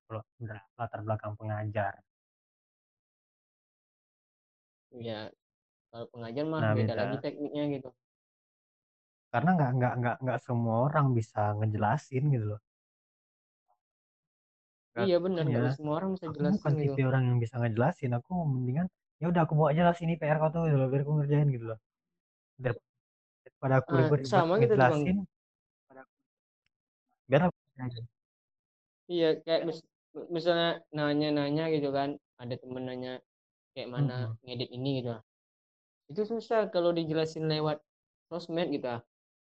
latar belakang pengajar. ya kalau pengajar mah Nah, beda beda. lagi tekniknya gitu Karena nggak nggak nggak nggak semua orang bisa ngejelasin gitu loh. Nggak iya benar nggak semua orang bisa aku jelasin bukan gitu tipe orang yang bisa ngejelasin. Aku mendingan ya udah aku bawa aja lah sini PR kau tuh gitu loh, biar aku ngerjain gitu loh. Daripada aku ah, ribet-ribet sama gitu bang ngejelasin, biar aku iya kayak mis misalnya nanya-nanya gitu kan ada temen nanya kayak mana Mm-mm. ngedit ini gitu itu susah kalau dijelasin lewat sosmed gitu ah.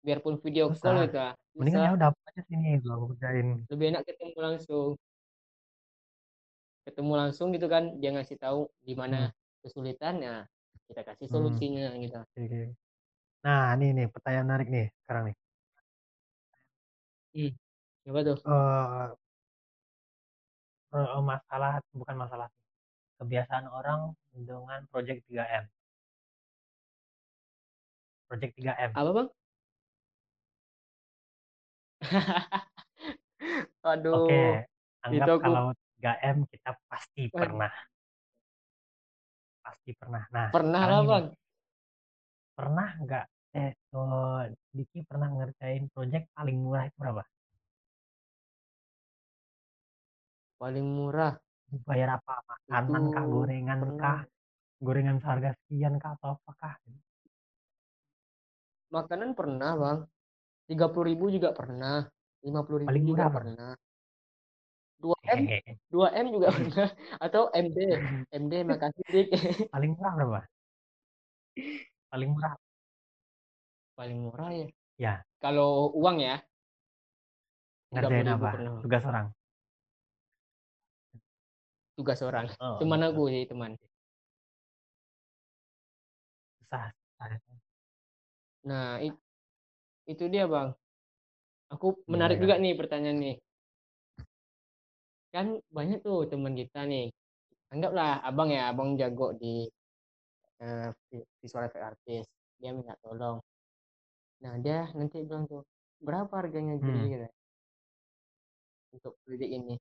biarpun video call Susah. gitu ah, Mendingan susah ya udah aja sini gitu loh, aku kerjain. lebih enak ketemu langsung ketemu langsung gitu kan dia ngasih tahu di mana Hmm. kesulitannya kita kasih Hmm. solusinya gitu Oke, oke. Nah, ini nih pertanyaan menarik nih sekarang nih. hmm. Coba tuh Eh eh, masalah bukan masalah kebiasaan orang dengan project 3M. Project 3M. apa bang [LAUGHS] Oke, aduh itu anggap aku kalau 3M kita pasti waduh, pernah, pasti pernah. Nah, pernah sekarang lah bang pernah nggak eh oh, Diki pernah ngerjain project paling murah itu berapa? Paling murah Dibayar apa? Makanan kah, gorengan pernah kah, gorengan seharga sekian kah atau apakah? makanan pernah bang tiga puluh ribu juga pernah lima puluh ribu Paling juga murah pernah dua m Hehehe. dua m juga [LAUGHS] pernah atau MD [LAUGHS] MD makasih dik [LAUGHS] Paling murah berapa? Paling murah. paling murah ya Ya, kalau uang ya tiga puluh ngerjain ribu apa? pernah. Tugas orang. Tugas orang. Oh, teman gitu. aku sih teman Susah. nah it- itu dia bang. Aku Gimana, menarik gimana? juga nih pertanyaan nih. Kan banyak tuh teman kita nih. Anggaplah abang ya abang jago di eh, vi- visual effect artist. Dia minta tolong. Nah dia nanti bilang tuh berapa harganya jadi Hmm, gitu, untuk proyek ini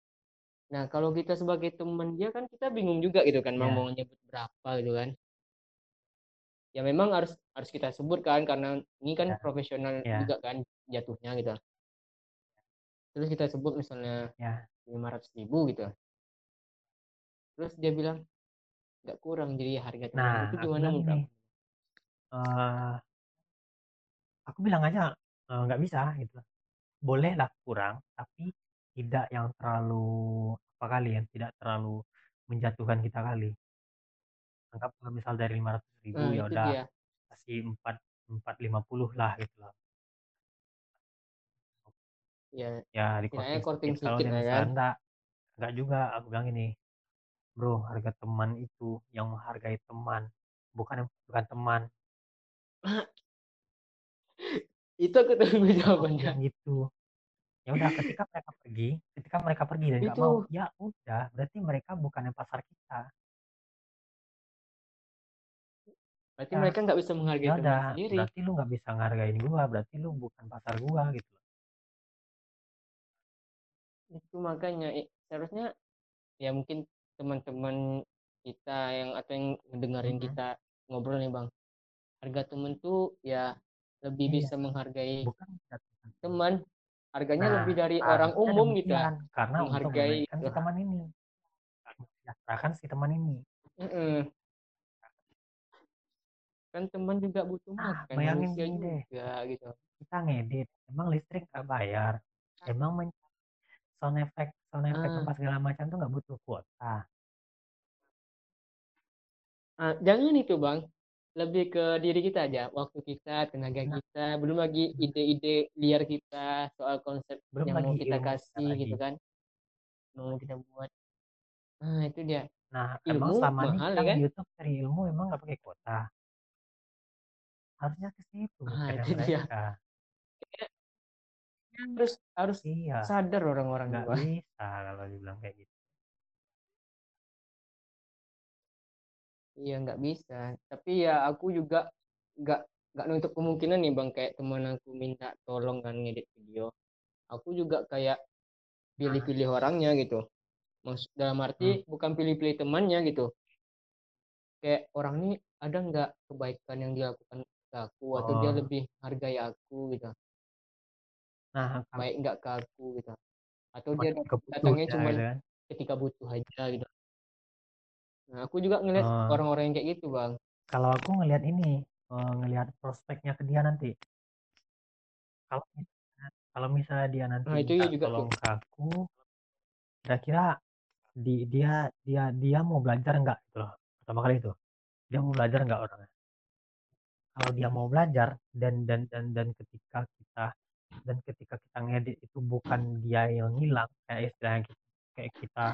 nah kalau kita sebagai teman dia kan kita bingung juga gitu kan ya, mau nyebut berapa gitu kan ya memang harus harus kita sebut kan karena ini kan ya, profesional ya, juga kan jatuhnya gitu terus kita sebut misalnya ya. lima ratus ribu gitu terus dia bilang nggak kurang jadi harga teman Nah, itu aku gimana bilang menurut ini, abang? eh aku bilang aja eh, nggak bisa gitu. Bolehlah kurang, tapi tidak yang terlalu apa kali ya, tidak terlalu menjatuhkan kita kali. Anggap kalau misal dari lima ratus ribu nah ya itu udah dia kasih empat empat lima puluh lah gitu loh. ya Ya di setidaknya korting sedikit. Kalau sedikit dia lah misal kan enggak, enggak juga. Aku bilang ini, bro, harga teman itu yang menghargai teman, bukan yang bukan teman. [LAUGHS] itu aku tunggu Aku jawabannya bilang gitu. Ya udah, ketika mereka pergi, ketika mereka pergi dan nggak mau, itu. ya udah, berarti mereka bukan yang pasar kita. berarti Ya, mereka nggak bisa ya menghargai udah, teman sendiri. berarti lu nggak bisa ngargain gua, berarti lu bukan pasar gua gitu loh. itu makanya eh, seharusnya ya mungkin teman-teman kita yang atau yang mendengarin Mm-mm. kita ngobrol nih bang. Harga temen tuh ya lebih Iya, bisa menghargai bukan teman harganya Nah, lebih dari orang umum gitu ya. karena untuk menghargai menaikkan gitu si teman ini, mensejahterakan si teman ini. Mm-mm. kan teman juga butuh Nah, makan bayangin gini deh, juga gitu. Kita ngedit, emang listrik nggak bayar, emang men- sound effect, sound effect ah, apa segala macam tuh nggak butuh kuota. ah, jangan itu bang lebih ke diri kita aja waktu kita tenaga Nah, kita belum lagi ide-ide liar kita soal konsep belum yang mau kita ilmu kita kasih lagi. gitu kan. Mau kita buat. Nah itu dia. Nah, emang ilmu selama ini kita ya kan? nge-YouTube cari ilmu emang nggak pakai kuota. Harusnya ke situ ah mikirnya itu dia. harus harus Iya, sadar orang-orang nggak bisa kalau dibilang kayak gitu. Iya nggak bisa. Tapi ya aku juga nggak nggak nutup kemungkinan nih bang kayak teman aku minta tolong kan ngedit video. Aku juga kayak pilih-pilih orangnya gitu. Maksud dalam arti hmm. bukan pilih-pilih temannya gitu. Kayak orang ini ada nggak kebaikan yang dilakukan ke aku atau dia oh. lebih hargai aku gitu? Nah baik nggak ke aku gitu. Atau cuma dia datangnya ya cuman gitu kan. ketika butuh aja gitu nah aku juga ngeliat oh. orang-orang yang kayak gitu bang. Kalau aku ngelihat ini eh, ngelihat prospeknya ke dia nanti. Kalau misalnya, kalau misalnya dia nanti nah itu minta juga tolong ke aku kira-kira di dia dia dia mau belajar nggak gitu loh pertama kali itu. Dia mau belajar nggak orangnya? Kalau dia mau belajar dan dan dan dan ketika kita dan ketika kita ngedit itu bukan dia yang hilang kayak istilahnya kayak kita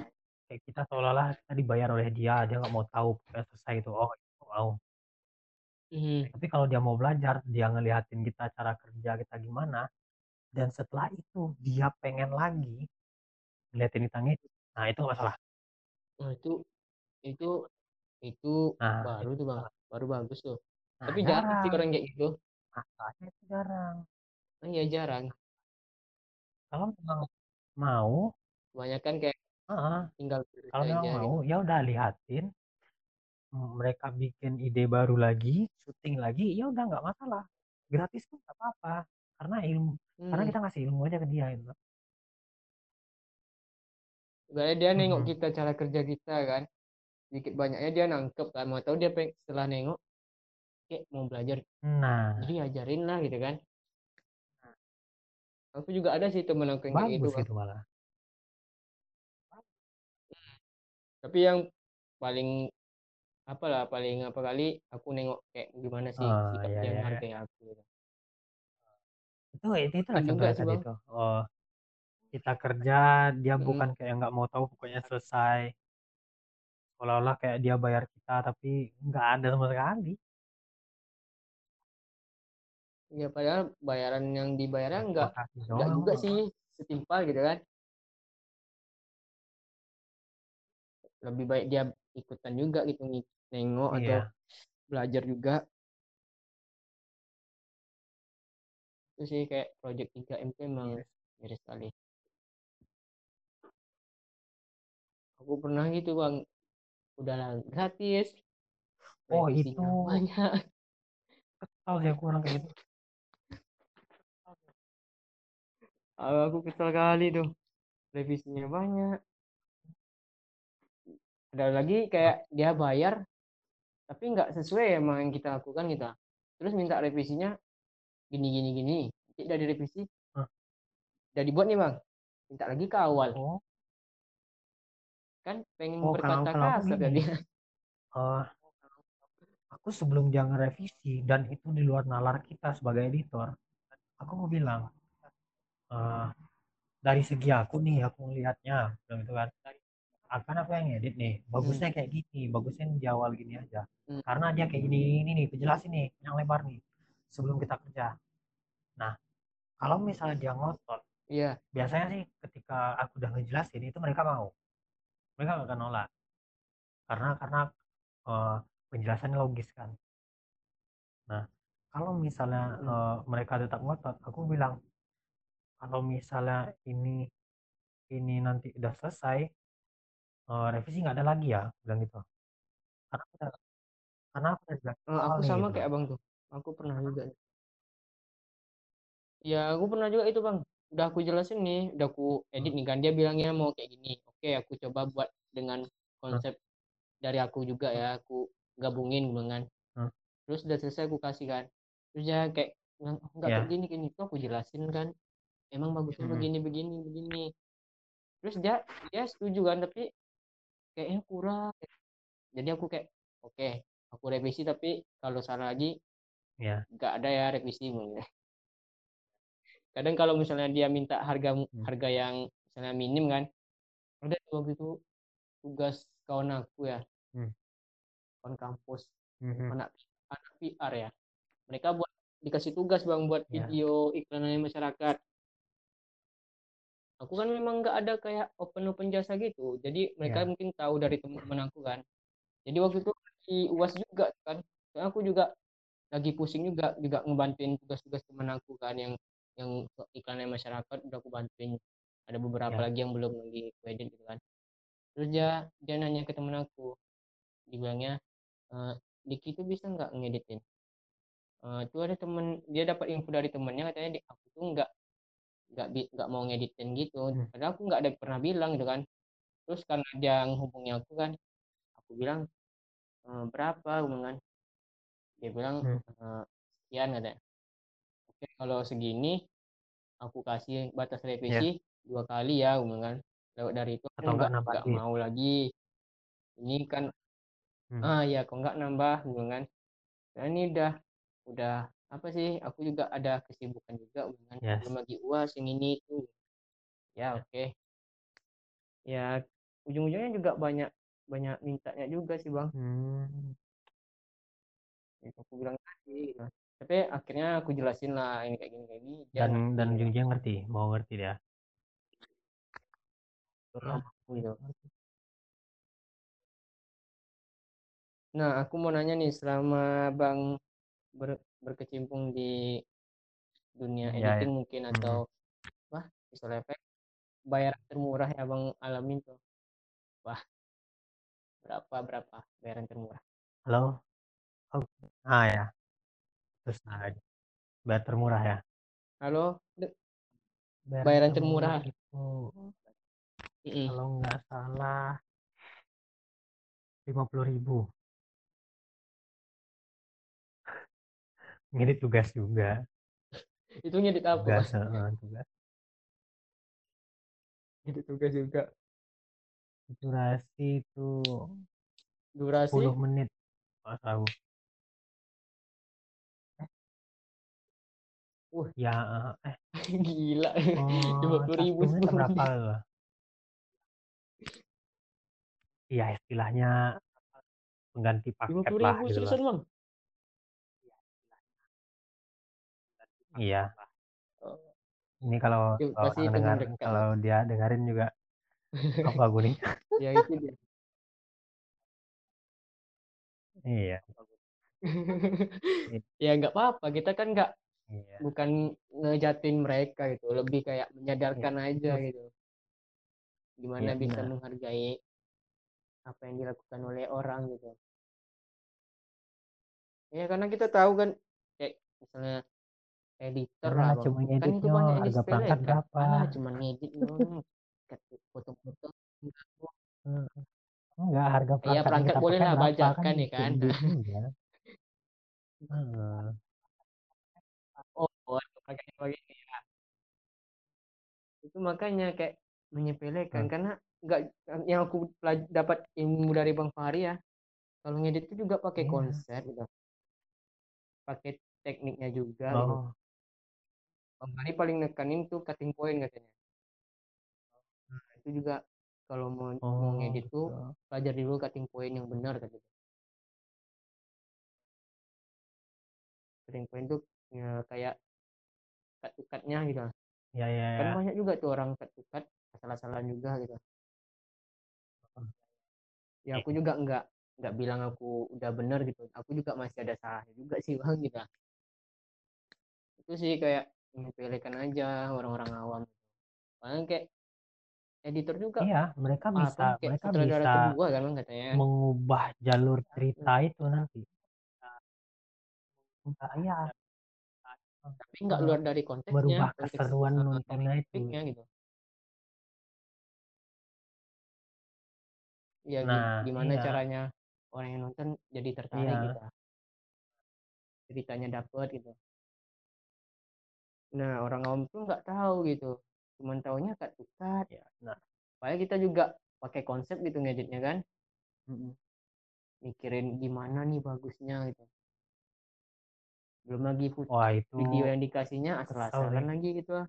kayak kita seolah-olah kita dibayar oleh dia dia nggak mau tahu pokoknya selesai itu oh itu mau hmm. tapi kalau dia mau belajar dia ngeliatin kita cara kerja kita gimana dan setelah itu dia pengen lagi ngeliatin kita ngedit nah itu nggak masalah. Nah itu itu itu nah baru itu tuh bang. masalah baru bagus tuh. Nah tapi jarang sih jarang. orang kayak gitu. Masalahnya itu jarang. Nah, ya jarang. Kalau memang mau kebanyakan kayak uh tinggal kalau memang aja mau gitu. ya udah lihatin mereka bikin ide baru lagi syuting lagi ya udah nggak masalah. Gratis pun nggak apa-apa karena ilmu karena hmm. kita ngasih ilmu aja ke dia itu Sebenarnya dia nengok Mhm. kita cara kerja kita kan. Sedikit banyaknya dia nangkep kan mau tahu dia pengen setelah nengok kayak mau belajar. Nah. jadi ajarin lah gitu kan. Aku juga ada sih temen aku yang kayak gitu bagus bang. itu malah tapi yang paling apalah paling apa kali aku nengok kayak gimana sih oh sikap ya dia ya ya. menghargai aku gitu. itu itu juga sih tadi bang? itu oh kita kerja dia Mm, bukan kayak nggak mau tahu pokoknya selesai. Seolah-olah kayak dia bayar kita tapi nggak ada sama sekali. Ya padahal bayaran yang dibayarnya ya, enggak doang juga sih setimpal gitu kan lebih baik dia ikutan juga gitu nih nengok atau iya belajar juga. Itu sih kayak project 3M tuh emang Yes. miris sekali. Aku pernah gitu bang. Udahlah gratis. Oh itu. banyak kesal sih aku orang kayak gitu. Aku kesel kali tuh. Revisinya banyak ada lagi kayak dia bayar tapi nggak sesuai emang yang kita lakukan kita terus minta revisinya gini gini gini. Nanti udah direvisi Hah? udah dibuat nih bang. Minta lagi ke awal. Oh. Kan pengen oh berkata kasar tadi eh aku sebelum dia ngerevisi dan itu di luar nalar kita sebagai editor aku mau bilang eh dari segi aku nih aku ngelihatnya bilang gitu kan akan aku yang edit nih hmm. bagusnya kayak gini bagusnya di awal gini aja Hmm. karena dia kayak gini ini nih penjelasin nih yang lebar nih sebelum kita kerja nah kalau misalnya dia ngotot iya biasanya sih ketika aku udah ngejelasin itu mereka mau mereka nggak akan nolak karena karena eh, penjelasannya logis kan nah kalau misalnya Hmm. eh, mereka tetap ngotot aku bilang kalau misalnya ini ini nanti udah selesai eh, revisi nggak ada lagi ya? Bilang gitu. Karena aku udah, karena aku udah Eh, awal aku nih sama gitu kayak abang tuh. Aku pernah juga ya aku pernah juga itu bang. Udah aku jelasin nih udah aku edit Hmm, nih kan. Dia bilangnya mau kayak gini. Oke aku coba buat dengan hmm, konsep dari aku juga ya. Aku gabungin dengan hmm. terus udah selesai aku kasih kan. Terus dia kayak bilang, "Oh, nggak kayak ya. gini gini tuh aku jelasin kan. Emang bagusnya hmm, begini begini begini. Terus dia dia setuju kan tapi kayaknya kurang. Jadi aku kayak oke aku revisi tapi kalau salah lagi ya nggak ada ya revisi kadang kalau misalnya dia minta harga hmm, harga yang misalnya minim kan ada waktu itu tugas kawan aku ya. Hmm, kawan kampus. Hmm, hmm. anak anak PR ya. Mereka buat dikasih tugas bang buat ya video iklanannya masyarakat aku kan memang nggak ada kayak open open jasa gitu. Jadi mereka ya. mungkin tahu dari teman-teman aku kan. Jadi waktu itu di uas juga kan. Soalnya aku juga lagi pusing juga juga ngebantuin tugas-tugas teman aku kan yang yang iklannya masyarakat udah aku bantuin. Ada beberapa Ya. lagi yang belum lagi aku edit gitu kan. Terus dia dia nanya ke temen aku. Dibilangnya e, Diki itu bisa nggak ngeditin? Uh, itu ada temen dia dapat info dari temennya katanya di aku tuh nggak nggak nggak mau ngeditin gitu. Hmm. padahal aku nggak ada pernah bilang gitu kan. Terus karena dia menghubungi aku kan aku bilang e, berapa? Kan. Dia bilang Hmm. e, sekian katanya. Oke kalau segini aku kasih batas Ya. revisi dua kali ya kan. Lewat dari itu Atau nggak nggak mau lagi. Ini kan Hmm. ah ya kok nggak nambah? Bilang kan. Nah ini udah udah apa sih aku juga ada kesibukan juga kan Yes. belum lagi uas yang ini itu ya oke ya ujung-ujungnya juga banyak banyak mintanya juga sih bang Hmm. itu aku bilang tadi gitu. tapi akhirnya aku jelasin lah ini kayak gini kayak gini Dan ngerti dan gitu. ujung-ujungnya ngerti, mau ngerti dia. Gitu. Nah, aku mau nanya nih, selama Bang ber, berkecimpung di dunia Ya, editing ya. mungkin Hmm. atau wah visual effect, bayaran termurah ya Bang alamin tuh. Wah, berapa berapa bayaran termurah? Halo? Oh. Ah ya. Terus nah, bayar termurah ya. Halo, De- Bayaran, bayaran termurah termurah. itu kalau nggak salah lima puluh ribu. Ngedit tugas juga. Itu ngedit apa? Tugas, uh, tugas. Ngedit tugas juga. Durasi itu Durasi 10 menit. Nggak tahu. Wah. Ya, eh. [LAUGHS] gila. Oh, 50 ribu satu menit 10 berapa loh? Iya, istilahnya pengganti paket 50 lah ribu gitu seriusan Bang? Iya. Oh, Ini kalau, ya, kalau pasti dengar, kalau dia dengerin juga [LAUGHS] apa nih? ya itu dia. Iya. [LAUGHS] ya nggak apa-apa kita kan nggak Iya. bukan ngejatin mereka gitu lebih kayak menyadarkan Iya, aja betul. gitu gimana Iya, bisa benar. menghargai apa yang dilakukan oleh orang gitu ya karena kita tahu kan kayak misalnya editor Karena lah cuma kan itu ngeditnya banyak yang harga perangkat disepelekan berapa? alah cuma ngedit foto-foto. Enggak, harga ya perangkat boleh pakai lah berapa kan bajakan ya itu kan. Hmm. oh, oh makanya begini ya itu makanya kayak menyepelekan Hmm. karena nggak yang aku dapat ilmu dari bang Fahri ya kalau ngedit itu juga pakai Iya. konsep gitu pakai tekniknya juga gitu Oh, Fahri paling nekanin tuh cutting point katanya. Nah, itu juga kalau mau mau oh, ngedit tuh gitu. belajar dulu cutting point yang benar katanya. Cutting point tuh ya, kayak cut to cutnya gitu. Ya, ya, kan ya. banyak juga tuh orang cut to cut salah-salahan juga gitu. Ya aku juga nggak nggak bilang aku udah bener gitu. Aku juga masih ada salahnya juga sih bang gitu. Itu sih kayak menyepelekan aja orang-orang awam Paling kayak editor juga Iya, mereka bisa, kayak mereka bisa kedua kan katanya mengubah jalur cerita itu nanti. Enggak, iya. tapi nggak luar dari konteksnya konteks keseruan uh, nontonnya itu. gitu ya Nah, gimana iya, caranya orang yang nonton jadi tertarik iya. gitu ceritanya dapet gitu nah orang awam tuh nggak tahu gitu cuman taunya to cut Iya, nah. Padahal kita juga pakai konsep gitu ngeditnya kan Mm-mm. mikirin gimana nih bagusnya gitu belum lagi fut- Wah, itu video yang dikasihnya asal-asalan lagi gitu ah.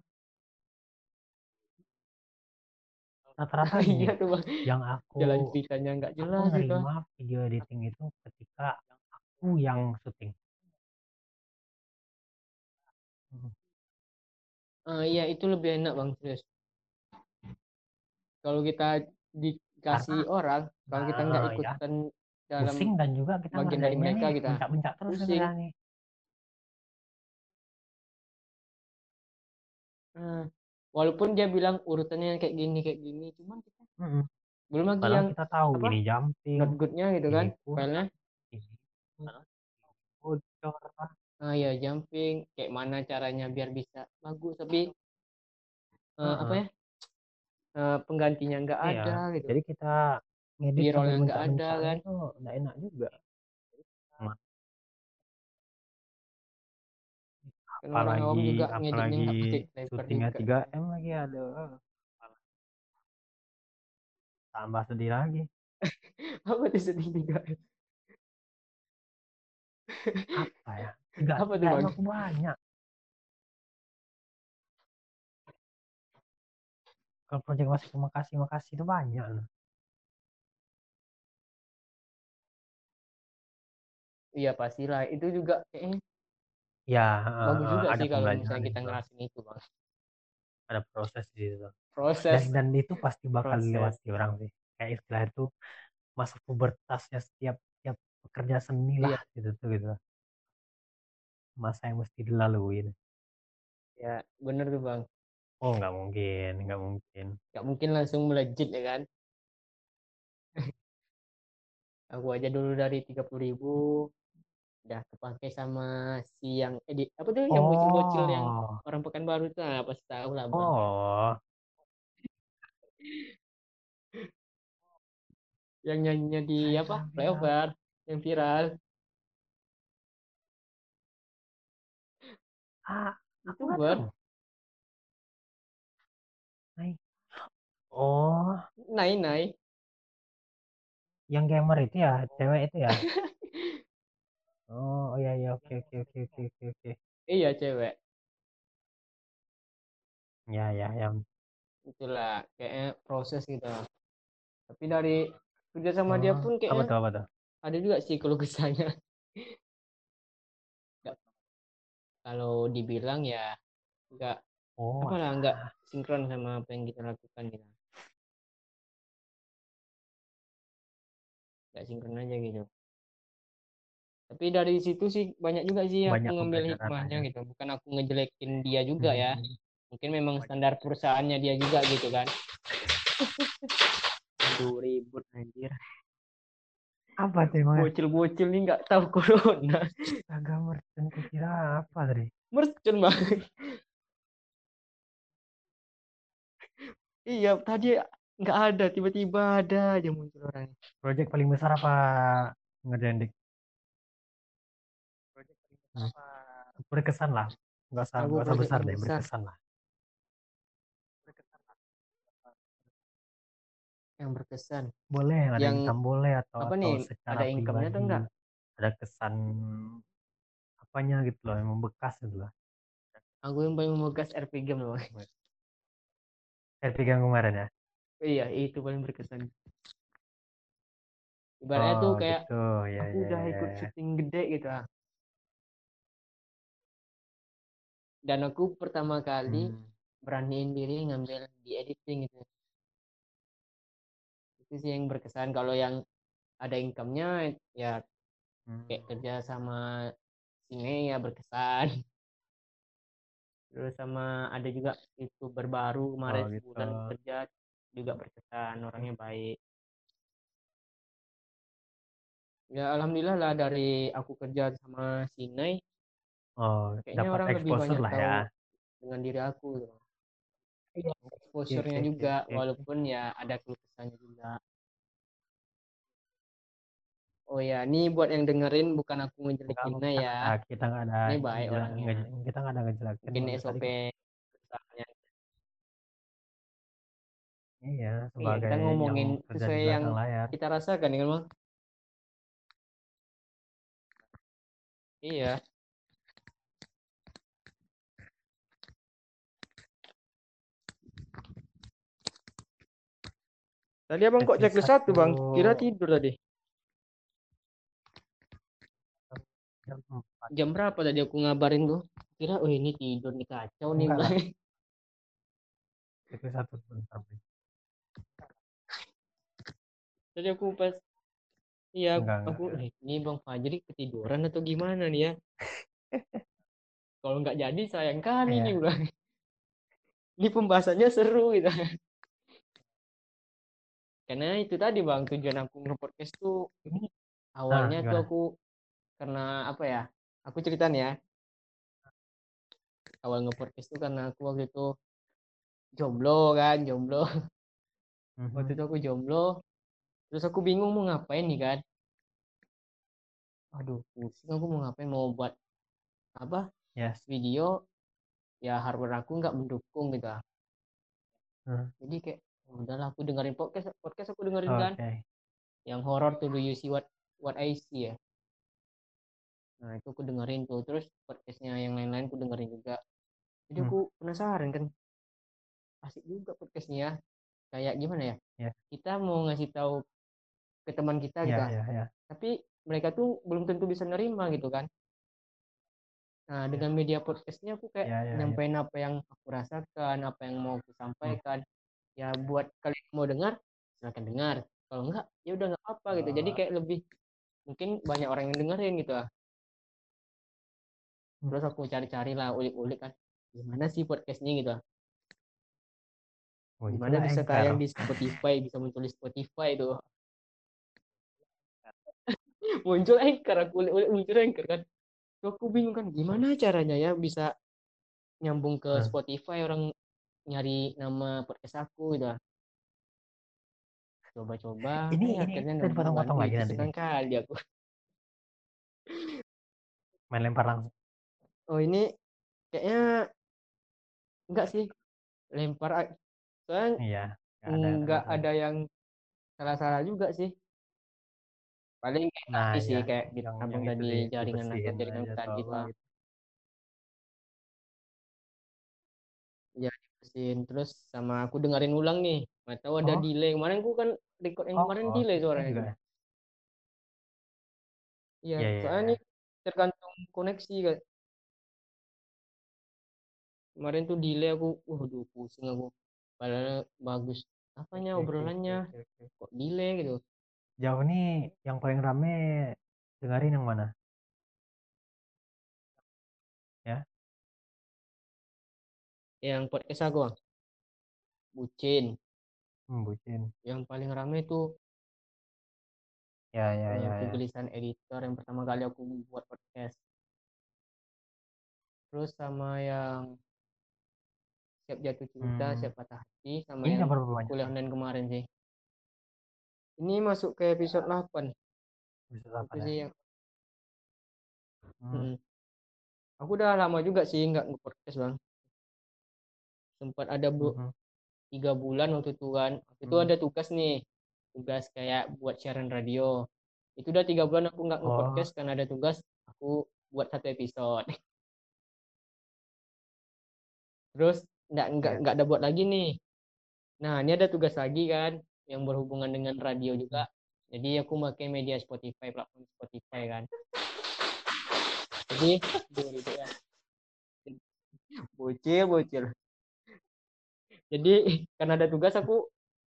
Rata-rata [LAUGHS] iya tuh bang yang aku jalan ceritanya nggak aku jelas gitu ah. nerima video editing itu ketika aku yang syuting. Mm. Ah, iya itu lebih enak bang serius kalau kita dikasih Karena orang kalau kita nggak nah, ya, ikutan dalam pusing dan juga kita bagian dari mereka nih ah. bencak-bencak terus Pusing. nih. Nah, walaupun dia bilang urutannya kayak gini kayak gini, cuman kita Mm-mm. belum lagi Padahal yang kita tahu apa ini jumping, not goodnya gitu kan filenya. bocor Nah ya jumping, kayak mana caranya biar bisa bagus tapi eh, Heeh. apa ya eh, penggantinya nggak Iya. ada gitu. Jadi kita ngedit yang nggak ada kan. nggak enak juga. Kan orang awam Apalagi juga ngeditnya apalagi nggak pakai Flavor syutingnya juga. 3 m lagi ada. Tambah sedih lagi. [LAUGHS] Apa tuh sedih juga? Apa ya? Enggak, Apa tuh, Bang? banyak. Kalau proyek masih makasih makasih itu banyak loh. Iya pastilah itu juga kayaknya Ya, bagus juga ada sih kalau misalnya kita juga. ngerasain itu bang. Ada proses di situ. Dan, Proses dan itu pasti bakal Proses. dilewati orang sih. Kayak istilah itu masuk pubertasnya setiap pekerja seni lah Iya. gitu tuh gitu. Masa yang mesti dilaluin. ya bener tuh bang. Oh nggak mungkin, nggak mungkin. Gak mungkin langsung melejit ya kan. [LAUGHS] Aku aja dulu dari tiga puluh ribu udah kepakai sama si yang edit apa tuh yang bocil-bocil yang Oh, orang Pekanbaru itu nah, pasti tahu lah bang. oh, [LAUGHS] Yang nyanyinya di apa flyover yang viral. ah, aku nggak tahu. Hai. Oh, Nai nai. yang gamer itu ya, cewek itu ya. [LAUGHS] Oh, oh iya iya oke oke oke oke oke oke. Iya cewek. Ya ya ya. Itulah kayaknya proses gitu. Tapi dari kerja sama dia Oh, pun apa kayaknya tuh apa tuh? Ada juga sih kalau kesannya. Kalau dibilang ya nggak Oh, apa lah alah. nggak sinkron sama apa yang kita lakukan gitu. Nggak sinkron aja gitu. Tapi dari situ sih banyak juga sih Banyak aku ngambil pembelajaran hikmahnya gitu. Bukan aku ngejelekin dia juga ya. Hmm. Mungkin memang standar perusahaannya dia juga gitu kan. Aduh ribut anjir. Apa tuh emang? Bocil-bocil nih nggak tahu corona. Agak merchant kira apa tadi? Mercon bang. Iya tadi nggak ada tiba-tiba ada aja muncul orang. Project paling besar apa ngerjain dik? Hmm. Berkesan lah. Nggak usah, nggak usah project besar paling deh, besar. berkesan lah. Yang berkesan. Boleh, ada Yang income boleh atau apa atau nih, secara ada income-nya atau pribadi. enggak? Ada kesan apanya gitu loh, yang membekas gitu loh. Aku yang paling membekas RP game loh. RP yang kemarin ya? Iya itu paling berkesan. Ibaratnya Oh tuh kayak gitu, ya aku ya udah ya, ikut ya. syuting gede gitu lah. Dan aku pertama kali Hmm. beraniin diri ngambil di editing gitu. Itu sih yang berkesan. Kalau yang ada income-nya ya Hmm. kayak kerja sama sini ya berkesan. Terus sama ada juga youtuber baru kemarin Oh, gitu. sebulan kerja juga berkesan orangnya baik. Ya alhamdulillah lah dari aku kerja sama Sinai Oh, kayaknya dapat orang lebih banyak lah tahu ya. dengan diri aku gitu. Iya. Exposure-nya oke, juga oke, oke. walaupun ya ada keluh kesahnya juga. Oh ya, ini buat yang dengerin bukan aku ngejelekin kita ya. ada, kita nggak ada Ini baik orangnya. nge- kita nggak ada ngejelakin Mungkin tadi SOP perusahaannya. Iya, Iya, sebagai kita ngomongin yang sesuai yang layar. kita rasakan ya, Bang. Iya. Tadi abang kok Checklist satu bang, kira tidur tadi. Jam berapa tadi aku ngabarin tuh? Kira, oh ini tidur nih kacau nih. Checklist [LAUGHS] satu sebentar. Bang. Tadi aku pas, iya aku, enggak. eh, ini bang Fajri ketiduran atau gimana nih ya? [LAUGHS] Kalau nggak jadi sayang kali Iya. nih bang. ini pembahasannya seru gitu karena itu tadi bang tujuan aku nge-podcast tuh ini awalnya Nah, tuh aku karena apa ya aku cerita nih ya awal nge-podcast tuh karena aku waktu itu jomblo kan jomblo [LAUGHS] waktu Mhm. itu aku jomblo terus aku bingung mau ngapain nih kan aduh pusing aku mau ngapain mau buat apa Yes. video ya hardware aku nggak mendukung gitu. Hmm. jadi kayak "Oh, udahlah aku dengerin podcast podcast aku dengerin kan Oke. yang horror tuh do you see what what I see ya nah itu aku dengerin tuh terus podcastnya yang lain-lain aku dengerin juga jadi Hmm. aku penasaran kan asik juga podcastnya ya kayak gimana ya Ya. kita mau ngasih tahu ke teman kita gitu Ya, ah. ya, ya. tapi mereka tuh belum tentu bisa nerima gitu kan nah dengan media podcastnya aku kayak Ya, ya, ya. nyampein apa yang aku rasakan apa yang mau aku sampaikan ya buat kalian mau dengar silakan dengar kalau enggak ya udah nggak apa gitu jadi kayak lebih mungkin banyak orang yang dengerin gitu ah. Hmm. terus aku cari-cari lah ulik-ulik kan gimana sih podcastnya gitu ah. Oh, gimana bisa Anchor. tayang di Spotify bisa muncul di Spotify itu [LAUGHS] muncul anchor aku ulik-ulik muncul anchor kan Terus aku bingung kan gimana caranya ya bisa nyambung ke Hmm. Spotify orang nyari nama podcast aku gitu ah. coba-coba Ini eh, ini akhirnya kita kan dipotong-potong Wih, lagi nanti nih. kali aku Main lempar langsung. oh ini kayaknya enggak sih lempar soalnya Iya. ada enggak aturan. ada yang salah-salah juga sih paling kayak Nah, tadi sih ya, kayak di yang abang tadi di, jaringan aku jaringan tadi tolong lah gitu. ya terus sama aku dengerin ulang nih. Nggak tahu ada Oh, delay. Kemarin aku kan record yang oh, kemarin oh, delay suaranya juga ya. iya Iya, iya, soalnya nih tergantung koneksi kan kemarin tuh delay aku waduh pusing aku. Padahal bagus. Apanya oke, obrolannya? oke, oke. kok delay gitu? Jauh nih yang paling rame dengerin yang mana? Yang podcast aku Bang. bucin Hmm, bucin. yang paling rame tuh Ya, ya, eh, ya, ya. kegelisahan editor yang pertama kali aku buat podcast terus sama yang siap jatuh cinta Hmm. siap patah hati sama Ini yang kuliah online kemarin sih ini masuk ke episode 8 Bisa itu apa ya? sih yang Hmm. Mm-mm. aku udah lama juga sih nggak nge-podcast bang sempat ada bu Mhm. tiga bulan waktu itu kan. Waktu itu Hmm. ada tugas nih tugas kayak buat siaran radio. Itu udah tiga bulan aku nggak Oh, nge-podcast karena ada tugas aku buat satu episode. Terus nggak nggak ya. nggak ada buat lagi nih. Nah ini ada tugas lagi kan yang berhubungan dengan radio juga. Jadi aku pakai media Spotify platform Spotify kan. Jadi gitu ya. bocil bocil jadi [LAUGHS] karena ada tugas aku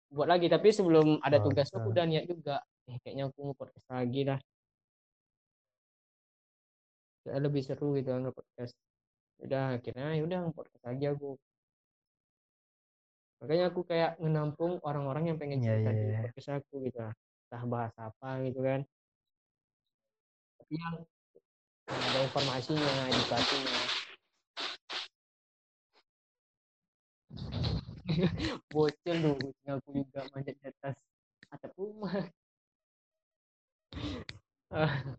buat lagi tapi sebelum ada Oh, tugas aku udah niat juga. Eh, kayaknya aku nge-podcast lagi dah. Kayak lebih seru gitu kan nge-podcast udah akhirnya ya udah nge-podcast lagi aku. Makanya aku kayak menampung orang-orang yang pengen Iya, cerita iya, di iya. podcast aku gitu. Lah entah bahas apa gitu kan. Tapi yang yang ada informasinya edukasinya [LAUGHS] bocil kucing aku juga manjat di atas atap rumah Ah, [LAUGHS]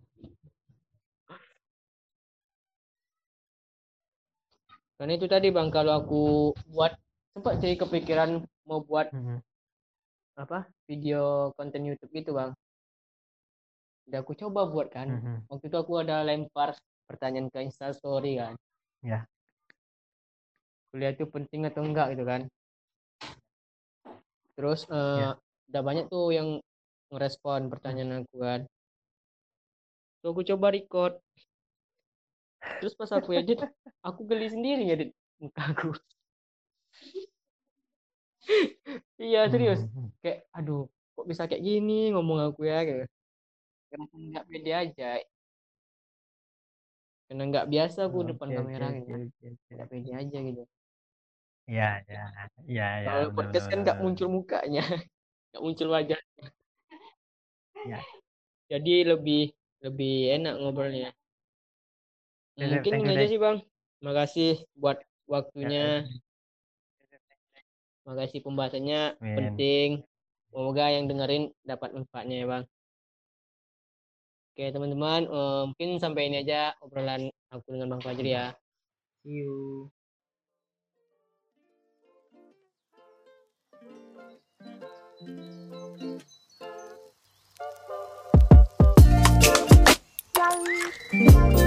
karena itu tadi bang kalau aku buat sempat sih kepikiran mau buat Mhm. apa video konten YouTube gitu bang udah aku coba buat kan Mhm. waktu itu aku ada lempar pertanyaan ke Instastory kan Ya. kuliah itu penting atau enggak gitu kan terus eh, Ya. udah banyak tuh yang ngerespon pertanyaan aku kan. Terus aku coba record. Terus pas aku edit aku geli sendiri ngedit muka aku. [LAUGHS] Iya serius. Mhm. kayak aduh kok bisa kayak gini ngomong aku ya? Gitu. Karena nggak pede aja? Karena nggak biasa aku depan kamera oke, gitu. nggak pede aja gitu Iya, iya, iya, iya, Kalau bener podcast bener kan [LAUGHS] nggak muncul mukanya, nggak muncul wajah. Iya. Jadi lebih lebih enak ngobrolnya. Mungkin Thank ini you, aja sih Bang. Makasih buat Ya, waktunya. Dep. Makasih pembahasannya Amin. penting. Semoga yang dengerin dapat manfaatnya ya Bang. Oke teman-teman, eh, mungkin sampai ini aja obrolan aku dengan Bang Fajri ya. See Thank you.